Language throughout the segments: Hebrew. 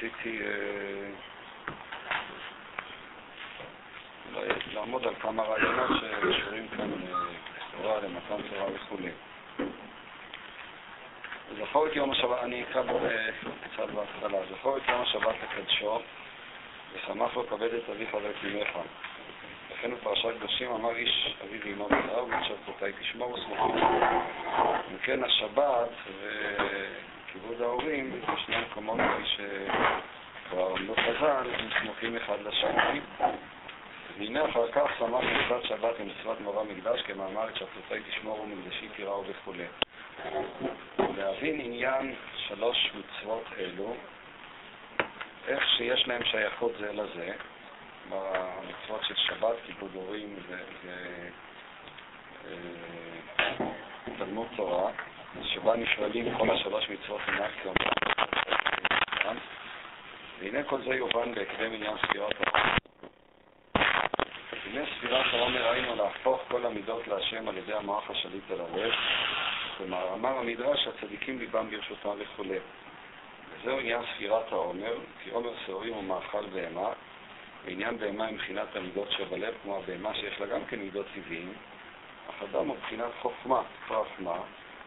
רציתי אה, לעמוד על כמה רעיונות שקשורים כאן לתורה, אה, למתן תורה וכולי. זכור את יום השבת, אני אקרא קצת בהתחלה, זכור את יום השבת לקדשו, ושמח לו כבד את אביך ואת אמך. לכן בפרשת קדושים אמר איש אביו ואמו בזהב, ובשבתותי תשמור וסמוכים. אם כן השבת וכיבוד ההורים, בשני המקומות כפי שכבר עמדו חז"ל, הם סמוכים אחד לשני. והנה אחר כך שמח מצוות שבת ומצוות מורה מקדש, כמאמר את תשמור ומקדשי תיראו וכולי. להבין עניין שלוש מצוות אלו, איך שיש להם שייכות זה לזה, במצוות של שבת, כיבוד הורים ותלמוד אה, תורה, שבה נפרדים כל השלוש מצוות עינת כיום. והנה כל זה יובן בהקדם עניין ספירת העומר. הנה ספירת העומר ראינו להפוך כל המידות להשם על ידי המוח השליט על הלב, כלומר, אמר המדרש, הצדיקים ליבם ברשותם וכו'. וזהו עניין ספירת העומר, כי עומר שעורים הוא מאכל בהמה, ועניין בהמה היא מבחינת המידות שבלב, כמו הבהמה שיש לה גם כן מידות טבעיים, אך אדם הוא מבחינת חוכמה, פרחמה,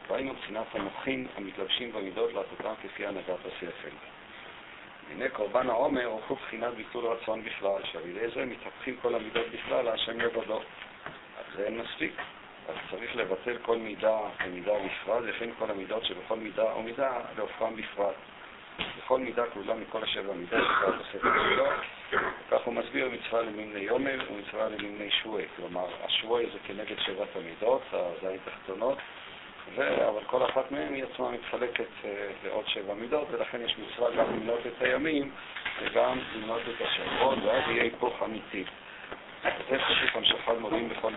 והיינו מבחינת המוחין המתלבשים במידות לעטותם כפי הנהגת השכל. הנה קורבן העומר הוא בחינת ביטול רצון בכלל, שעל ידי זה מתהפכים כל המידות בכלל להשם לבדו. אז זה אין מספיק. אז צריך לבטל כל מידה ומידה בפרט, וכן כל המידות שבכל מידה או מידה להופכם בפרט. בכל מידה כלולה מכל השבע מידות שכבר תוספת שלו. כך הוא מסביר מצווה למימני יומר ומצווה למימני שבועי. כלומר, השבועי זה כנגד שבעת המידות, הזין תחתונות, ו... אבל כל אחת מהן היא עצמה מתחלקת uh, לעוד שבע מידות, ולכן יש מצווה גם למנות את הימים וגם למנות את השבועות, ואז יהיה היפוך אמיתי. זה פשוט המשכת מורים בכל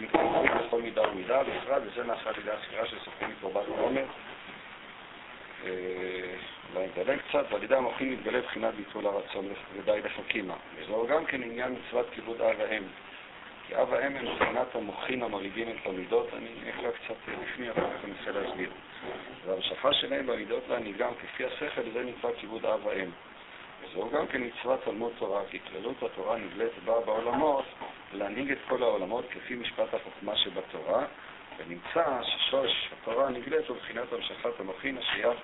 בכל מידה ומידה, בפרט, וזה נעשה על ידי הספירה של סופרים מקורבן העומר. אולי נדלג קצת, ועל ידי המוחים מתגלה בחינת ביטול הרצון ודי לחכימה. וזהו גם כן עניין מצוות כיבוד אב האם. כי אב האם הם מבחינת המוחין המרעיבים את המידות, אני אקרא קצת לפני, כך אני אנסה להסביר. והמשכה שלהם במידות והנגרם כפי השכל, זה נקרא כיבוד אב האם. וזהו גם כן מצוות תלמוד תורה, כי כללות התורה נגלית בה בעולמות להנהיג את כל העולמות כפי משפט החוכמה שבתורה, ונמצא ששורש התורה נגלית הוא בחינת המשכת המוחין השייך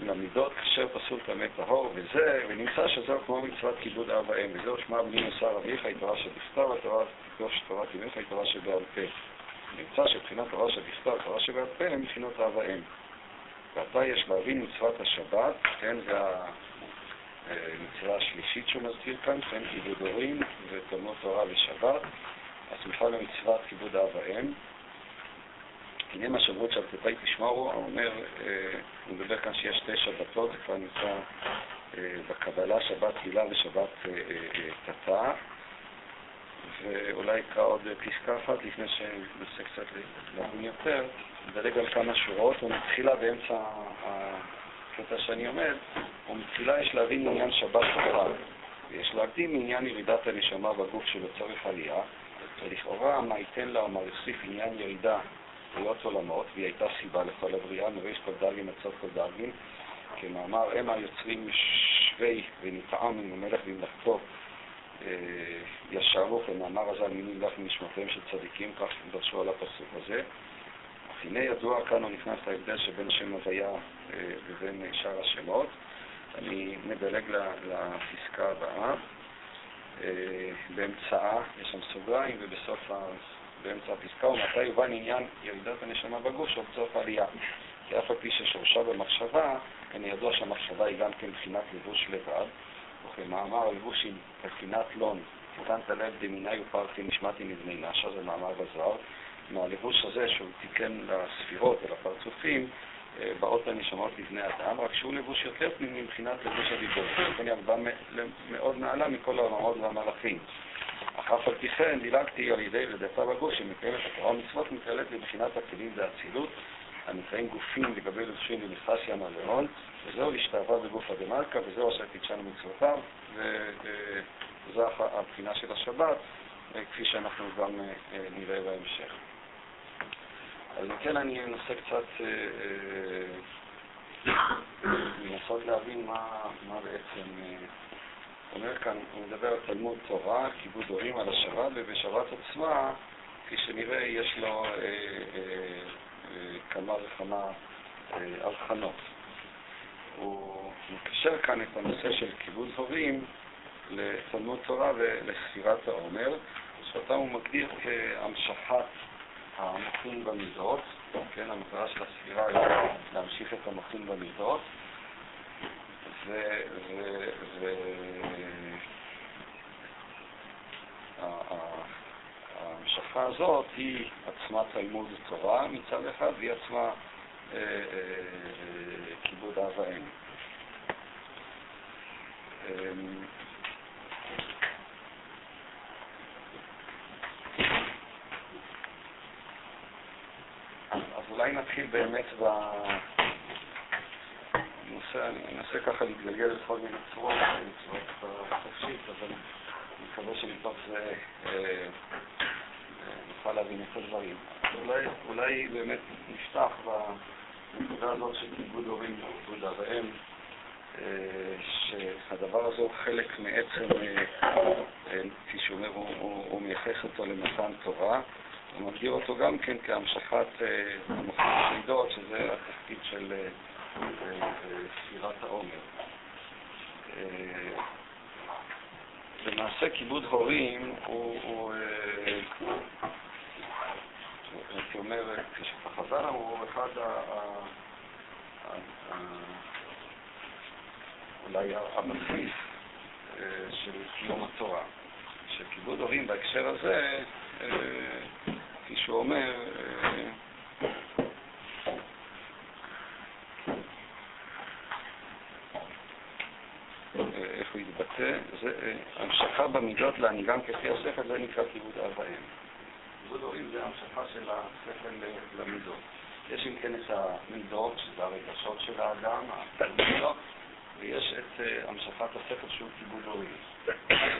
למידות כאשר פסול טמא טהור, וזה, ונמצא שזהו כמו מצוות כיבוד אב ואם, וזהו שמע בני מוסר אביך, היא תורה שבכתב, התורה תקדוש תורת אמך, היא תורה שבעל פה. נמצא שבחינת תורה שבכתב, תורה שבעל פה, הם מבחינות אב ואם. ועתה יש להבין מצוות השבת, כן, זה המצווה השלישית שהוא מזכיר כאן, כן, כיבוד הורים ותלמוד תורה ושבת, הסמיכה למצוות כיבוד אב ואם. הנה מה שאומרות שבתותי תשמעו, הוא אומר, אה, הוא מדבר כאן שיש שתי שבתות, זה כבר נמצא אה, בקבלה, שבת תהילה ושבת אה, תתה. ואולי אקרא עוד פסקה אחת לפני שננסה קצת להבין יותר, נדלג על כמה שורות, ומתחילה באמצע הקטע שאני עומד, ומתחילה יש להבין עניין שבת תורה, ויש להקדים עניין ירידת הנשמה בגוף שלו צורך עלייה, ולכאורה מה ייתן לה או מה יוסיף עניין ירידה בריאות עולמות, והיא הייתה סיבה לכל הבריאה, מריש כל דרגים עד סוף כל דרגים, כמאמר הם היוצרים שווי ונטעם מן המלך במלאכתו אה, ישרו, כמאמר הזה על מינים לך מנשמותיהם של צדיקים, כך דרשו על הפסוק הזה. אך הנה ידוע כאן הוא נכנס להבדל שבין שם הוויה אה, לבין שאר השמות. אני מדלג לפסקה הבאה. אה, באמצעה יש שם סוגריים ובסוף באמצע הפסקה, ומתי יובן עניין ירידת הנשמה בגוף של צורך העלייה. כי אף על פי ששורשה במחשבה, אני ידוע שהמחשבה היא גם כן מבחינת לבוש לבד, וכמאמר הלבוש היא מבחינת לון, תיקנת לב דמיני ופרחי נשמעתי מבני נשה, זה מאמר בזוהר. מהלבוש הזה שהוא תיקן לספירות ולפרצופים, אה, באות הנשמות לבני אדם, רק שהוא לבוש יותר פנימי מבחינת לבוש הדיבור. לכן היא הרבה מאוד נעלה מכל העולמות והמלאכים. אף על פי כן דילגתי על ידי רדפה בגוף שמקיימת התורה ומצוות מתעלת לבחינת הכלים והאצילות הנקראים גופים לגבי לבשים ונכנס ים הלאון וזהו השתאבה בגוף הדמלכה וזהו אשר קידשנו מצוותיו וזו הבחינה של השבת כפי שאנחנו גם אה, נראה בהמשך. אז כן אני אנסה קצת לנסות להבין מה, מה בעצם אומר כאן, הוא מדבר על תלמוד תורה, כיבוד הורים על השבת, ובשבת עצמה, כפי שנראה, יש לו אה, אה, אה, כמה וכמה הבחנות. הוא מקשר כאן את הנושא של כיבוד הורים לתלמוד תורה ולספירת העומר, שאותם הוא מגדיר כהמשכת המוחים במידות, כן, המטרה של הספירה היא להמשיך את המוחים במידות, וההמשכה הזאת היא עצמה תלמוד תורה מצד אחד, והיא עצמה אה, אה, כיבוד אב ואם. אמ, אז אולי נתחיל באמת ב... אנסה, אני אנסה ככה להתגלגל לכל מיני צורות, בצורה חופשית, אבל אני מקווה שמתוך זה אה, אה, נוכל להבין את הדברים. אולי, אולי באמת נפתח בנקודה הזאת של כיבוד הורים וכיבוד אביהם, אה, שהדבר הזה הוא חלק מעצם, כפי שאומר, הוא, הוא, מייחס אותו למתן תורה. הוא מגדיר אותו גם כן כהמשכת המוחים המידות, שזה התפקיד של ספירת העומר. אה, למעשה כיבוד הורים הוא, אה, הייתי אומר, כשחז"ל אמרו, אחד אולי הבסיס אה, של קיום התורה. שכיבוד הורים בהקשר הזה, כפי שהוא אומר, איך הוא יתבטא, זה אה, המשכה במידות להנהיגם כפי השכל, זה נקרא כיבוד אב ואם. כיבוד הורים זה המשכה של השכל למידות. יש אם כן את המידות, שזה הרגשות של האדם, המידות, ויש את uh, המשכת השכל שהוא כיבוד הורים.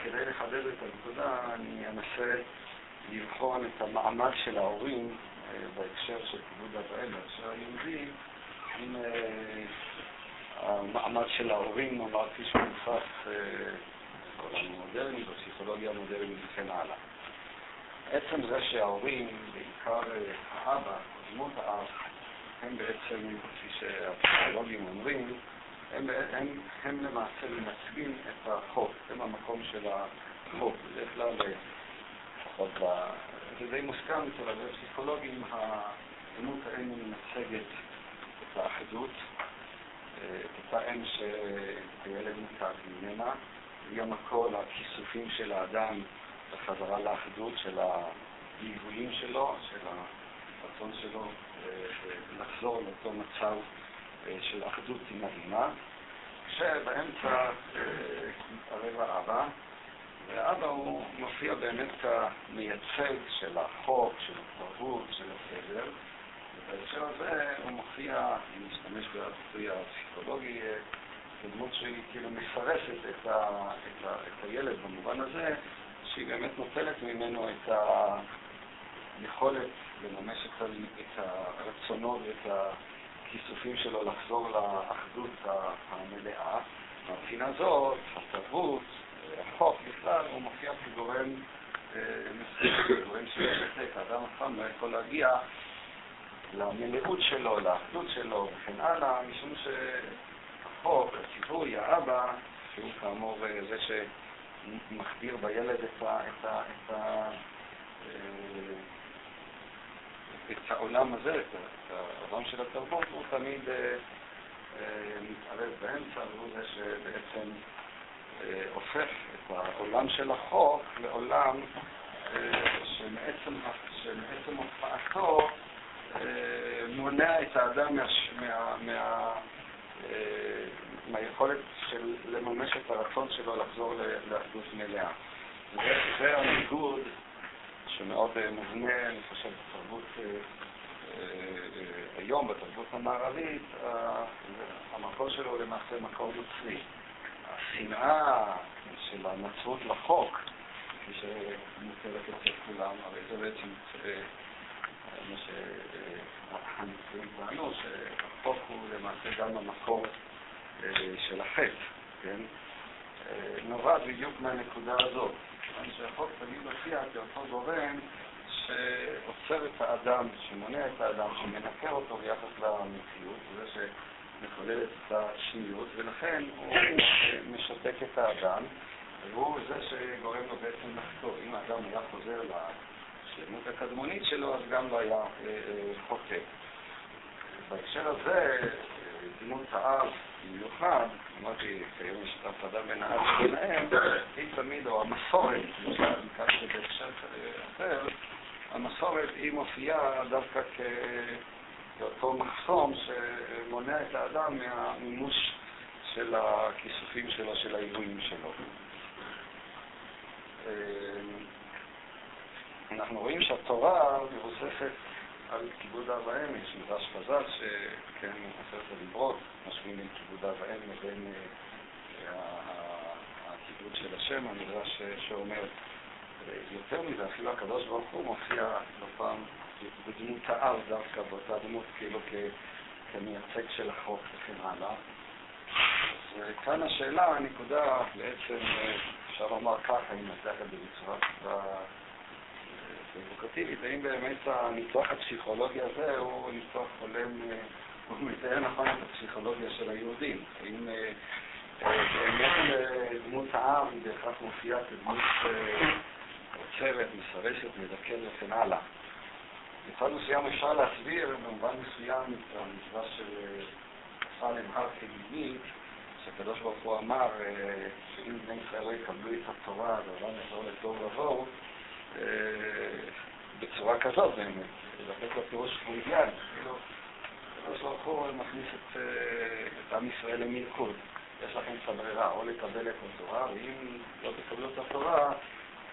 כדי לחדד את הנקודה, אני אנסה לבחון את המעמד של ההורים uh, בהקשר של כיבוד אב ואם, בהקשר היהודי, עם המעמד של ההורים, נאמר, כפי שהוא נתפס אה, בעולם המודרני, בפסיכולוגיה המודרנית וכן הלאה. עצם זה שההורים, בעיקר אה, האבא, דמות האב, הם בעצם, כפי שהפסיכולוגים אומרים, הם, הם, הם למעשה מייצגים את החוק, הם המקום של החוק. בדרך כלל, אה, לפחות זה די מוסכם אצל הפסיכולוגים, הדמות האם מייצגת את האחדות, אם שהילד מוטב ממנה, היא המקור לכיסופים של האדם בחזרה לאחדות, של הליוויים שלו, של הרצון שלו אה, לחזור לאותו מצב אה, של אחדות עם האימא, כשבאמצע מתערב אה, האבא, והאבא הוא מופיע באמת כמייצג של החוק, של התרבות, של הסדר, בהקשר הזה הוא מופיע, אני משתמש בביטוי הפסיכולוגי, כדמות שהיא כאילו מפרסת את, ה, את, ה, את הילד במובן הזה, שהיא באמת נוטלת ממנו את היכולת לממש את, ה, את הרצונות ואת הכיסופים שלו לחזור לאחדות המלאה. מהבחינה הזאת, התרבות, החוק בכלל, הוא מופיע כגורם אה, מסוים, גורם שיש את האדם אף פעם לא יכול להגיע למלאות שלו, לאחדות שלו וכן הלאה, משום שהחוק, הציווי, האבא, שהוא כאמור אה, זה שמחדיר בילד את, ה, את, ה, את, ה, אה, את העולם הזה, את העולם של התרבות, הוא תמיד אה, מתערב באמצע, והוא זה שבעצם הופך את העולם של החוק לעולם שמעצם הופעתו אה, מונע את האדם מה, מה, מה, אה, מהיכולת של לממש את הרצון שלו לחזור לאחדות מלאה. זה, זה הניגוד שמאוד אה, מובנה, אני חושב, בתרבות היום, בתרבות המערבית, המקור שלו למעשה מקור נוצרי. השנאה של הנצרות לחוק, כפי שמוכרת אצל כולם, הרי זה בעצם מה הנישואים טענו שהחוק הוא למעשה גם המקור של החטא, כן? נובעת בדיוק מהנקודה הזאת. כיוון שהחוק תמיד מופיע כאותו גורם שעוצר את האדם, שמונע את האדם, שמנקר אותו ביחס למציאות, זה שמחולל את השניות, ולכן הוא משתק את האדם, והוא זה שגורם לו בעצם לחטוא. אם האדם היה חוזר לשלמות הקדמונית שלו, אז גם לא היה חוטא. בהקשר הזה, דמות האב במיוחד, אמרתי, כיום יש את ההפרדה בין האב וביניהם, היא תמיד, או המסורת, למשל, ניקח את זה בהקשר אחר, המסורת היא מופיעה דווקא כאותו מחסום שמונע את האדם מהמימוש של הכיסופים שלו, של העיוויים שלו. אנחנו רואים שהתורה מבוססת על כיבוד אב האם, יש מדרש חז"ל שכן, עשרת הדיברות, משווים בין כיבוד אב האם לבין הכיבוד של השם, המדרש שאומר יותר מזה, אפילו הקדוש ברוך הוא מופיע לא פעם בדמות האב דווקא, באותה דמות כאילו כמייצג של החוק וכן הלאה. וכאן השאלה, הנקודה בעצם, אפשר לומר ככה, אם זה בצורה פרובוקטיבית, האם באמת הניתוח הפסיכולוגי הזה הוא ניתוח הולם, הוא מתאר נכון את הפסיכולוגיה של היהודים? האם באמת דמות העם היא בהכרח מופיעה כדמות עוצרת, מסרסת, מדכאת וכן הלאה? מצד מסוים אפשר להסביר במובן מסוים את המצווה של סלם הר כגיגית, שהקדוש ברוך הוא אמר שאם בני ישראל לא יקבלו את התורה והעולם יחזור לתוהו ובוהו בצורה כזאת לתת לו פירוש פרוידיאן, כאילו, הקדוש ברוך הוא מכניס את עם ישראל למלכוד. יש לכם את הברירה, או לקבל את התורה, ואם לא תקבלו את התורה,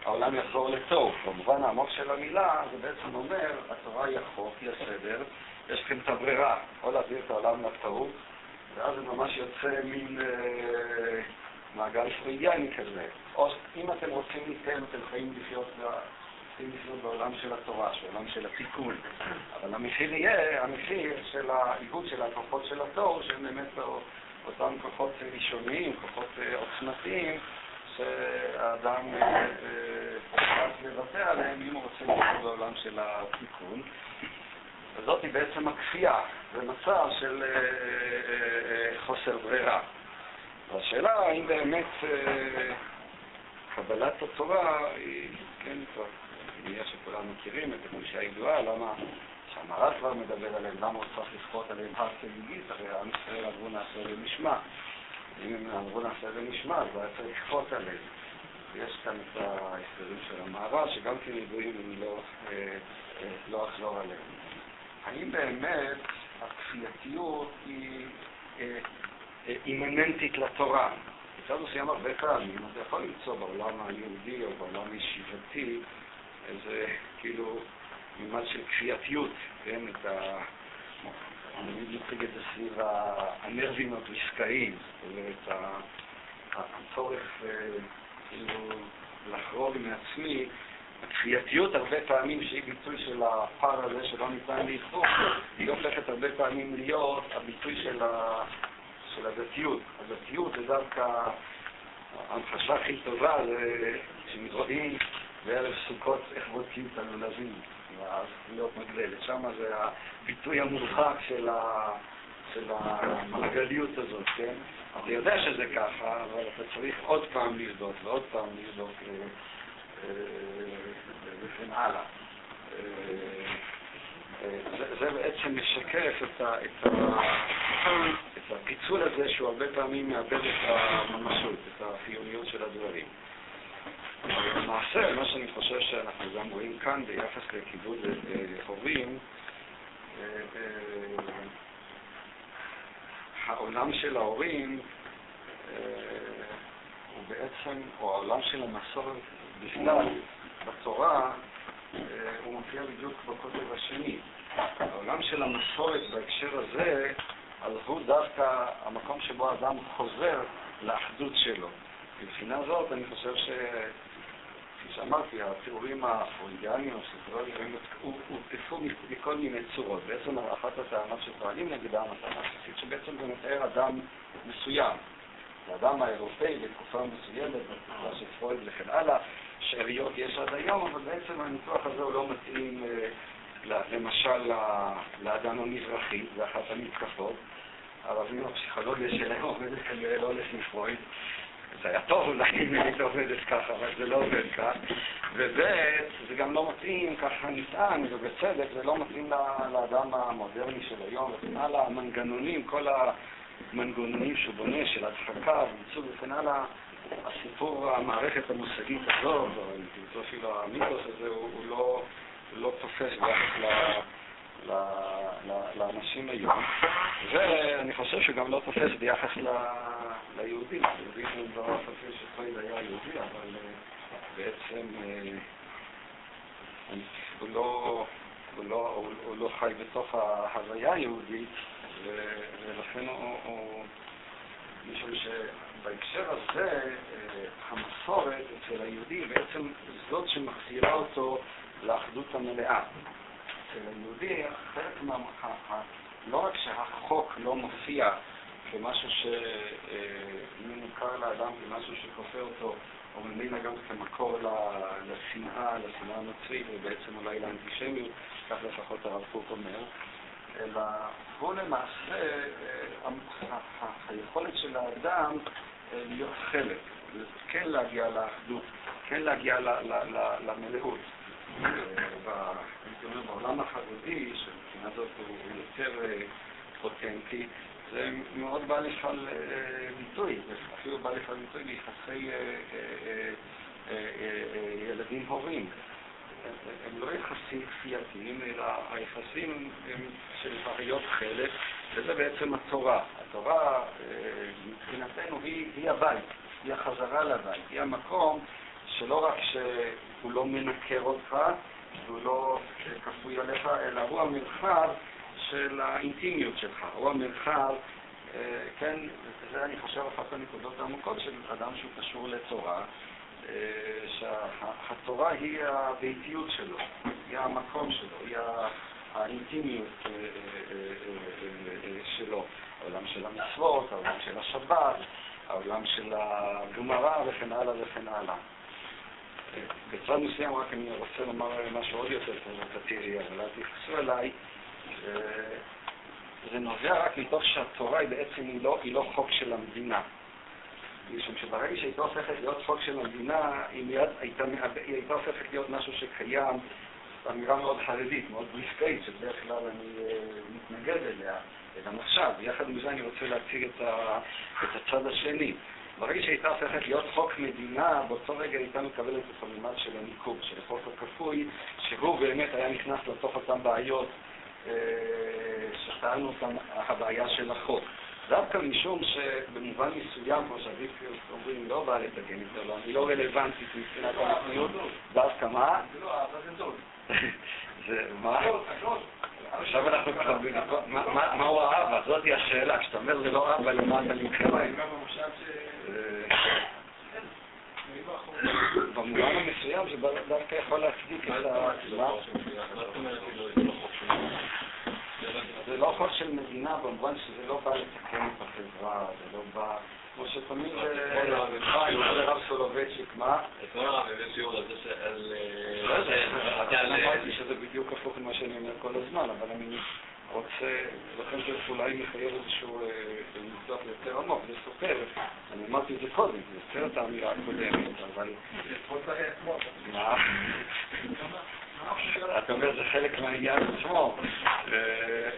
העולם יחזור לתוהו. במובן העמוק של המילה, זה בעצם אומר, התורה היא החוק, היא הסדר, יש לכם את הברירה, או להעביר את העולם לתוהו, ואז זה ממש יוצא מין אה, מעגל פרוידיאני כזה. או אם אתם רוצים להתקיים, אתם חיים לחיות, רוצים לחיות בעולם של התורה, של עולם של התיקון. אבל המחיר יהיה המחיר של העיבוד של הכוחות של התור, שהם באמת אותם כוחות ראשוניים, כוחות עוצמתיים, שהאדם צריך לוותר עליהם אם הוא רוצה לחיות בעולם של התיקון. וזאת היא בעצם הכפייה, זה מצב של חוסר ברירה. והשאלה האם באמת קבלת התורה היא, כן, כבר, אני מניח שכולם מכירים את הקדושה הידועה, למה שהמהר"ל כבר מדבר עליהם, למה הוא צריך לכפות עליהם הר כגיגית, הרי עם ישראל אמרו נעשה למשמע. אם הם אמרו נעשה למשמע, אז היה צריך לכפות עליהם. יש כאן את ההסברים של המהר"ל, שגם כן ידועים, אני לא, לא אחזור עליהם. האם באמת הכפייתיות היא אימננטית לתורה? מצד מסוים הרבה פעמים, אתה יכול למצוא בעולם היהודי או בעולם הישיבתי איזה כאילו מימד של כפייתיות, כן? את ה... אני מציג את זה סביב הנרבים הפריסקאיים, זאת אומרת, הצורך כאילו לחרוג מעצמי, הכפייתיות הרבה פעמים שהיא ביטוי של הפער הזה שלא ניתן לאכוף, היא הופכת הרבה פעמים להיות הביטוי של, ה... של הדתיות. הדתיות זה דווקא ההמחשה הכי טובה, זה שמתרואים בערב סוכות איך בודקים את הלולבים, הזכויות מגבלת. שם זה הביטוי המורחק של, ה... של המעגליות הזאת, כן? אתה יודע שזה ככה, אבל אתה צריך עוד פעם לבדוק ועוד פעם לבדוק וכן הלאה. זה בעצם משקף את, הפיצול הזה שהוא הרבה פעמים מאבד את הממשות, את החיוניות של הדברים. למעשה, מה שאני חושב שאנחנו גם רואים כאן ביחס לכיבוד הורים, העולם של ההורים הוא בעצם, או העולם של המסורת בכלל, בתורה, הוא מופיע בדיוק בכותב השני. העולם של המסורת בהקשר הזה, אז הוא דווקא המקום שבו האדם חוזר לאחדות שלו. מבחינה זאת, אני חושב ש... כפי שאמרתי, התיאורים הפרוידיאניים, הפסיכולוגיים, הוטפו בכל מיני צורות. בעצם אחת הטענות שטוענים נגדם, הטענה הבסיסית, שבעצם זה מתאר אדם מסוים. האדם האירופאי בתקופה מסוימת, בתקופה של פרויד וכן הלאה, שאריות יש עד היום, אבל בעצם הניתוח הזה הוא לא מתאים אה, למשל לאדם המזרחי, זה אחת המתקפות. הערבים הפסיכולוגיה שלהם עובדת כנראה לא לפי פרויד. זה היה טוב אולי אם הייתה עובדת ככה, אבל זה לא עובד כך. וב' זה גם לא מתאים, ככה נטען, ובצדק, זה לא מתאים לאדם המודרני של היום וכן הלאה. המנגנונים, כל המנגנונים שהוא בונה של הדחקה וייצוג וכן הלאה, הסיפור, המערכת המושגית הזאת, או אם אפילו המיתוס הזה, הוא, הוא, לא, לא תופס ביחס ל... לאנשים היום, ואני חושב שגם לא תופס ביחס ל... ליהודים. היהודים הם דבר פי שפריד היה יהודי, אבל אה, בעצם אה, הוא לא, הוא, לא, הוא, הוא לא חי בתוך ההוויה היהודית, ולכן הוא, הוא משום שבהקשר הזה אה, המסורת אצל היהודי בעצם זאת שמחזירה אותו לאחדות המלאה. אצל היהודי חלק מה... לא רק שהחוק לא מופיע כמשהו שמוכר לאדם כמשהו שכופה אותו, או ממילא גם כמקור לשנאה, לשנאה הנוצרית, ובעצם אולי לאנטישמיות, כך לפחות הרב קוק אומר, אלא הוא למעשה, היכולת של האדם להיות חלק, כן להגיע לאחדות, כן להגיע למלאות. בעולם החרדי, שמבחינה זאת הוא יותר פוטנטי, זה מאוד בא לכלל ביטוי, אפילו בא לכלל ביטוי ביחסי ילדים הורים. הם לא יחסים כפייתיים, אלא היחסים הם של היות חלק, וזה בעצם התורה. התורה מבחינתנו היא, היא הבית, היא החזרה לבית, היא המקום שלא רק שהוא לא מנקר אותך, הוא לא כפוי עליך, אלא הוא המרחב של האינטימיות שלך, הוא המרחב, אה, כן, וזה אני חושב אחת הנקודות העמוקות של אדם שהוא קשור לתורה, אה, שהתורה היא הביתיות שלו, היא המקום שלו, היא האינטימיות אה, שלו, העולם של המצוות, העולם של השבת, העולם של הגמרא וכן הלאה וכן הלאה. בצד מסוים רק אני רוצה לומר משהו עוד יותר פרובוקטיבי, אבל אל תכעסו אליי. זה נובע רק מתוך שהתורה היא בעצם היא לא, היא לא חוק של המדינה. משום שברגע שהייתה הופכת להיות חוק של המדינה, היא מיד הייתה, היא הייתה הופכת להיות משהו שקיים, אמירה מאוד חרדית, מאוד בריסקאית, שבדרך כלל אני uh, מתנגד אליה, גם עכשיו. יחד עם זה אני רוצה להציג את, ה, את הצד השני. ברגע שהייתה הופכת להיות חוק מדינה, באותו רגע הייתה מקבלת את הממד של הניקוב, של החוק הכפוי, שהוא באמת היה נכנס לתוך אותן בעיות אה, שטענו אותן, הבעיה של החוק. דווקא משום שבמובן מסוים, כמו שאביב אומרים, לא בא לתגן את זה, לא, אני לא רלוונטית מבחינת המציאות, דווקא מה? זה לא אבא, זה דוד. זה מה? עכשיו אנחנו כבר, מהו האבא? זאתי השאלה, כשאתה אומר זה לא אבא, למה אתה מתכוון? במובן המסוים זה דווקא יכול להצדיק את ה... זה לא חוק של מדינה במובן שזה לא בא לתקן את החברה, זה לא בא... כמו שתמיד הרב סולובייצ'יק, מה? אתמול הרב הביא שיעור על זה שעל... אני אמרתי שזה בדיוק הפוך ממה שאני אומר כל הזמן, אבל אני רוצה, לכן זה אולי מחייב איזשהו ניתוח יותר עמוק, לסופר. אני אמרתי את זה קודם, זה יוצר את האמירה הקודמת, אבל... מה? אתה אומר, זה חלק מהעניין עצמו.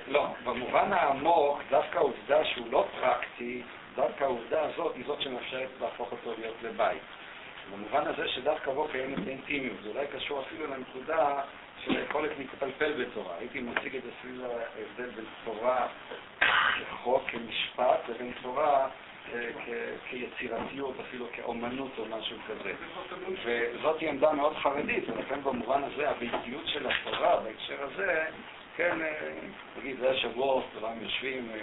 לא, במובן העמוק, דווקא העובדה שהוא לא פרקטי, דווקא העובדה הזאת היא זאת שמאפשרת להפוך אותו להיות לבית. במובן הזה שדווקא בו קיימת אינטימיות, זה אולי קשור אפילו לנקודה של היכולת להתפלפל בתורה. הייתי מציג את זה סביב ההבדל בין תורה כחוק, כמשפט, לבין תורה אה, כיצירתיות, אפילו כאומנות או משהו כזה. וזאת היא עמדה מאוד חרדית, ולכן במובן הזה הביתיות של התורה בהקשר הזה, כן, אה, נגיד, זה השבוע, כולם יושבים, אה,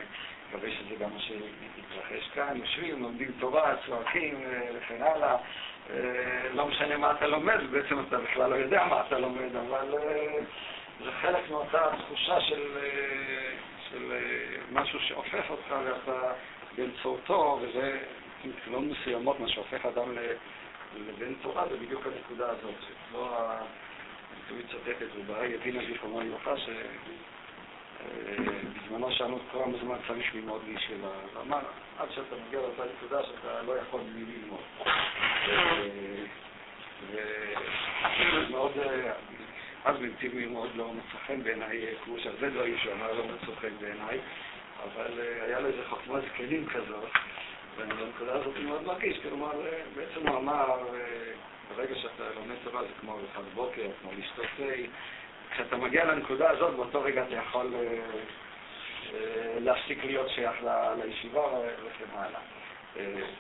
מקווה שזה גם מה שהתרחש כאן, יושבים, לומדים תורה, צועקים וכן הלאה. לא משנה מה אתה לומד, בעצם אתה בכלל לא יודע מה אתה לומד, אבל זה חלק מאותה תחושה של, אה, של משהו שהופך אותך ואתה באמצעותו, וזה מבחינות מסוימות מה שהופך אדם לבן תורה, זה בדיוק הנקודה הזאת. לא הביטוי צטט את זה, ובהאי ידינה זיכרונו לברכה, שבזמנו שאלנו את כל הזמן צריך ללמוד בישיבה. הוא אמר, עד שאתה מגיע לאותה נקודה שאתה לא יכול בלי ללמוד. ומאוד, אז בנתיבי מאוד לא מצא חן בעיניי, כמו שהרבה דברים שהוא אמר לא מצאו חן בעיניי, אבל היה לו איזה חוכמה זקנים כזאת. ובנקודה הזאת אני מאוד מרגיש, כלומר, בעצם הוא אמר, ברגע שאתה לומד תורה זה כמו ארוחת בוקר, כמו לשתות תה, כשאתה מגיע לנקודה הזאת, באותו רגע אתה יכול להפסיק להיות שייך לישיבה וכן הלאה.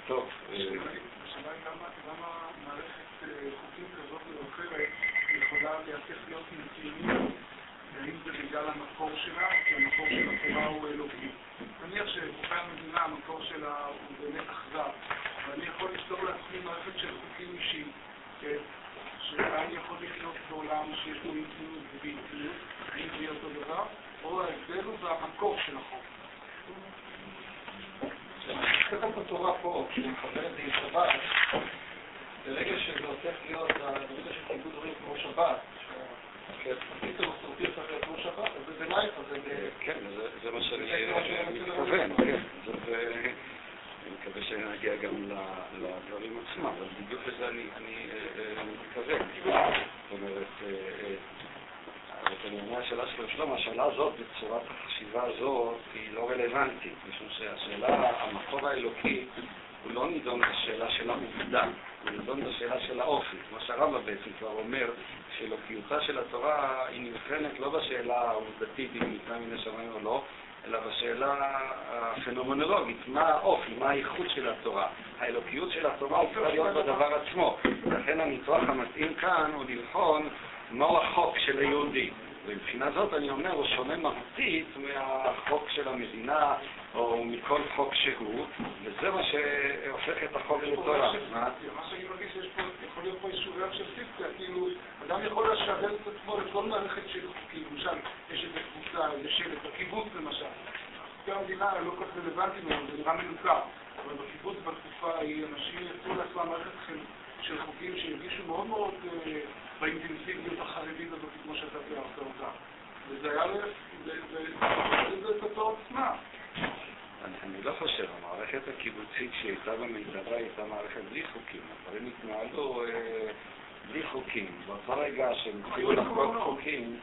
טוב. השאלה היא למה מערכת חוקים כזאת או אחרת יכולה להפך להיות אינטימית, האם זה בגלל המקור שלה, כי המקור של התורה הוא אלוקי. נניח שחוקי המדינה, המקור שלה הוא באמת אכזר, ואני יכול לפתור לעצמי מערכת של חוקים אישיים, שאני יכול לחיות בעולם שיש בו אינטימיות ובאינטימיות, האם זה יהיה אותו דבר, או ההבדל הוא במקור של החוק. כתוב בתורה פה, כשאני מחבר את זה עם שבת, ברגע שזה הופך להיות, ברגע שכיבוד דברים כמו שבת, שהפיתו מסורתי הופך להיות כמו שבת, אז זה בנייך, זה... כן, זה מה שאני מתכוון, כן. אני מקווה שנגיע גם לדברים עצמם, אבל בדיוק לזה אני מתכוון. זאת אומרת, אני אומר, השאלה של שלמה, השאלה הזאת בצורת החשיבה הזאת היא לא רלוונטית, משום שהשאלה, המקור האלוקי הוא לא נידון בשאלה של העובדה, הוא נידון בשאלה של האופי. כמו שהרמב"ם בעצם כבר אומר, שאלוקיותה של התורה היא נבחנת לא בשאלה העובדתית אם ניתנה מן השמיים או לא, אלא בשאלה הפנומנולוגית, מה האופי, מה האיכות של התורה. האלוקיות של התורה הוא צריכה להיות בדבר עצמו. לכן הניתוח המתאים כאן הוא לבחון מהו החוק של היהודי. ומבחינה זאת אני אומר, הוא שונה מהותית מהחוק של המדינה או מכל חוק שהוא, וזה מה שהופך את החוק לתורה. מה שאני מרגיש יכול להיות פה איזשהו רב של סיפקה, כאילו, אדם יכול לשעבד את עצמו לכל מערכת של חוקים, למשל, יש איזה קבוצה, איזה שלט, בקיבוץ למשל. חוקי המדינה לא כל כך רלוונטיים היום, זה נראה מנוכר, אבל בקיבוץ בתקופה ההיא אנשים יצאו לעצמם מערכת של חוקים שהרגישו מאוד מאוד באינטנסיביות החרדית הזאת, כמו שאתה תיארת אותה. וזה היה לזה את התורה עצמה. אני לא חושב, המערכת הקיבוצית שהייתה במיטבה הייתה מערכת בלי חוקים. הדברים התנהלו בלי חוקים. באותו רגע שהם התחילו לחקוק חוקים,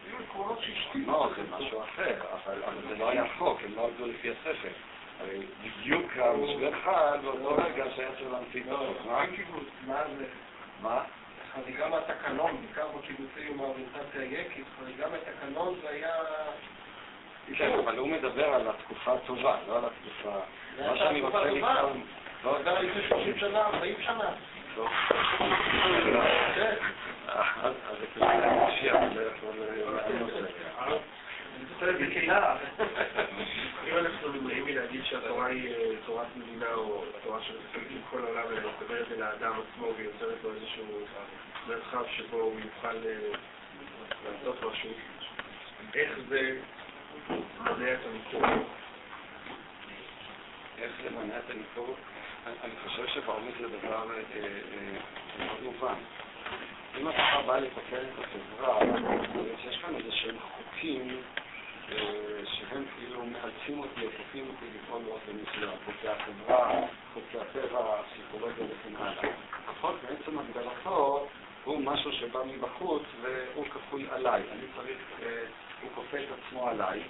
לא, זה משהו אחר, אבל זה לא היה חוק, הם לא עבדו לפי הספר. הרי בדיוק המשבר חל באותו רגע שהיה צריך להמציא את החוק. מה? מה? חריגה מהתקנון, בעיקר בקיבוצים עם האוריינטציה היקית, חריגה מהתקנון זה היה... כן, אבל הוא מדבר על התקופה הטובה, לא על התקופה... מה שאני רוצה לבחון... לא, זה היה לפני 30 שנה, 40 שנה. טוב. אז זה כאילו משיח, זה יכול אם אנחנו נמנעים מלהגיד שהתורה היא תורת מדינה או תורה שמסתכלים כל העולם אלא מדברת אל האדם עצמו ויוצרת לו איזשהו מרחב שבו הוא יוכל לעשות משהו, איך זה מונע את הניכור? איך זה מונע את הניכור? אני חושב שבעומק זה דבר מאוד מובן. אם אתה בא לתקן את החברה, יש כאן איזה שהם חוקים שהם כאילו מאלצים אותי, הופכים אותי לפעול באופן מסוים, חוקי החברה, חוקי הטבע, הפסיכולוגיה וכן הלאה. החוק בעצם הגדרתו הוא משהו שבא מבחוץ והוא כפוי עליי. אני צריך, הוא כופה את עצמו עליי,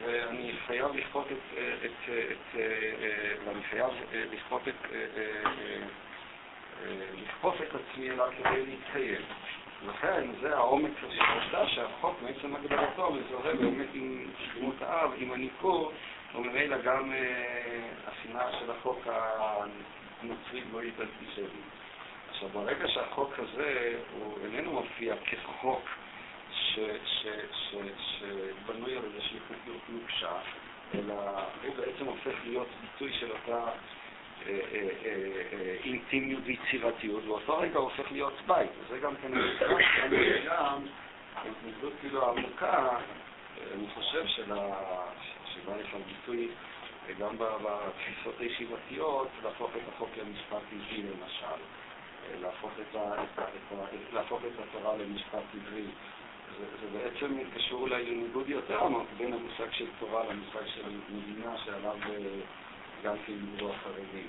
ואני חייב לכפות את, את, את, ואני חייב לכפות את, לכפוף את עצמי אליו כדי להתקיים. לכן זה העומק של העובדה שהחוק בעצם הגדרתו מזוהה באמת עם שלמות האב, עם הניכור, וממילא גם השנאה של החוק הנוצרי גלוית אנטישמי. עכשיו, ברגע שהחוק הזה הוא איננו מופיע כחוק שבנוי על איזושהי חוקיות נוקשה, אלא הוא בעצם הופך להיות ביטוי של אותה אינטימיות ויצירתיות, ואותו רגע הופך להיות בית. וזה גם כן גם ההתנגדות כאילו עמוקה, אני חושב שבא לך ביטוי גם בתפיסות הישיבתיות, להפוך את החוק למשפט עברי למשל, להפוך את, התורה למשפט עברי. זה, זה בעצם קשור אולי לניגוד יותר עמוק בין המושג של תורה למושג של מדינה שעליו אה, גם כן דיברו החרדים.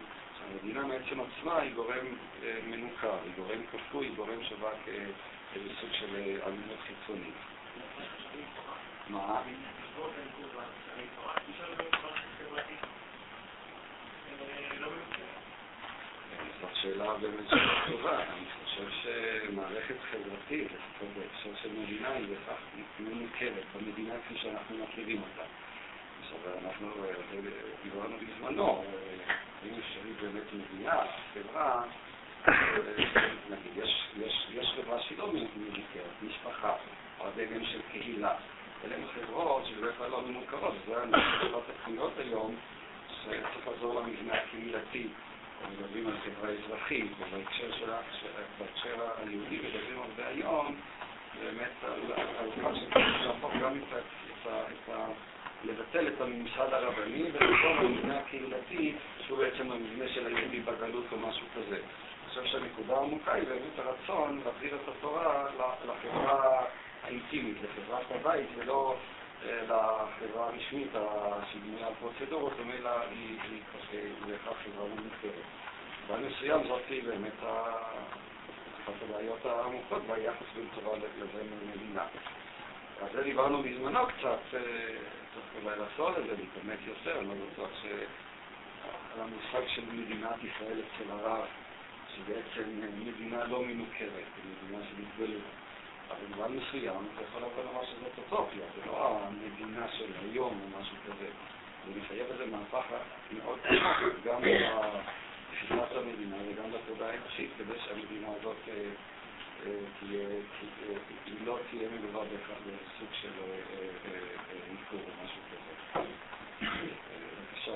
המדינה מעצם עצמה היא גורם אה, מנוכר, היא גורם כפוי, היא גורם שבא כאיזה סוג של אלימות אה, חיצונית. מה? זאת שאלה באמת שאלה טובה. אני חושב שמערכת חברתית, לפחות בהקשר של מדינה, היא בכך מנוכרת במדינה כפי שאנחנו מכירים אותה. עכשיו, אנחנו דיברנו בזמנו, האם אפשרי באמת מדינה, חברה, נגיד, יש חברה שהיא לא מנוכרת, משפחה, או הדגם של קהילה. אלה הן חברות שבדרך כלל לא מנוכרות, זה הנושא התוכניות היום, שצריך לעזור למבנה הקהילתי. מדברים על חברה אזרחית, ובהקשר היהודי מדברים הרבה היום, באמת על מה שצריך להפוך גם את. לבטל את הממסד הרבני ולחזור למבנה הקהילתי, שהוא בעצם המבנה של היהודי בגלות או משהו כזה. אני חושב שהנקודה העמוקה היא באמת הרצון להחזיר את התורה לחברה האינטימית, לחברת הבית, ולא אה, לחברה הרשמית שהיא בנויה על פרוצדורות, אלא היא בהכרח חברה מוכרת. במובן מסוים זאת היא באמת אחת הבעיות העמוקות ביחס בין תורה לבין מדינה. על זה דיברנו בזמנו קצת, אה, צריך אולי לעשות את זה, להתאמץ יותר, אני לא בטוח שעל המושג של מדינת ישראל אצל הרב, שבעצם מדינה לא מנוכרת, היא מדינה התגלות. אבל במובן מסוים אתה יכול לבוא לומר שזאת אוטופיה, זה לא המדינה של היום או משהו כזה. זה מחייב איזה מהפך מאוד גם בתפיסת המדינה וגם בתודעה האנושית, כדי שהמדינה הזאת היא לא תהיה מלווה בסוג של ניכור או משהו כזה. בבקשה,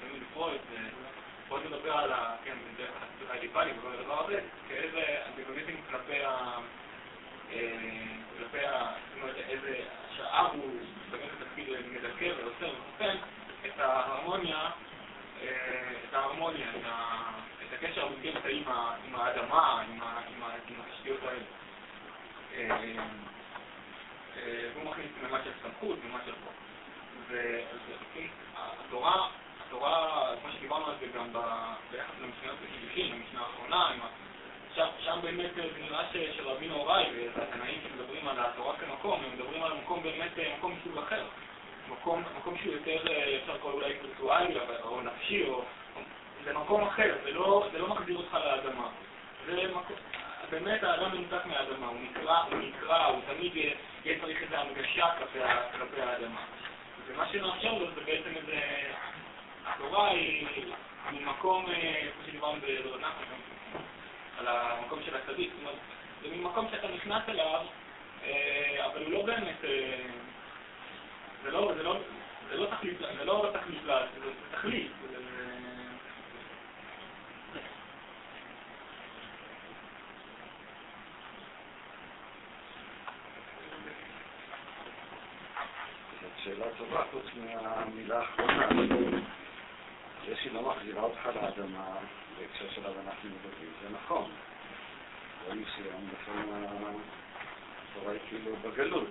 תמיד פרויד, מדבר על ה... כן, הדבר הזה, כאיזה אנטיגוניזם כלפי. אומרת, איזה השאר הוא באמת התפקיד מדכא ועושה ונותן את ההרמוניה, את ההרמוניה, את הקשר אמצעי עם האדמה, עם התשתיות האלה. והוא מכניס ממד של סמכות, ממד של חוק. והתורה, התורה, כמו שדיברנו על זה גם ביחס למשניות לקידושין, המשנה האחרונה, שם באמת נראה שרבי נהוראי והתנאים שמדברים על התורה כמקום, הם מדברים על מקום באמת, מקום מסוג אחר. מקום, מקום שהוא יותר, אפשר לקרוא אולי אינטלקטואלי או נפשי, או... זה מקום אחר, זה לא, זה לא מחזיר אותך לאדמה. זה מקום, באמת האדם מנותק מהאדמה, הוא נקרע, הוא נקרע, הוא תמיד יהיה צריך איזו הנגשה כלפי האדמה. ומה שמאפשר לו זה בעצם איזה... התורה היא ממקום, כמו שדיברנו ברנחה, על המקום של הצדיק, זאת אומרת, זה ממקום שאתה נכנס אליו, אבל הוא לא באמת... זה לא, זה לא, זה לא תכלית, זה לא תכלית, זה תכלית. שאלה טובה, חוץ מהמילה האחרונה. זה שהיא לא מחזירה אותך לאדמה, בהקשר שלו אנחנו מדברים, זה נכון. זה מסוים, לכן התורה היא כאילו בגלות.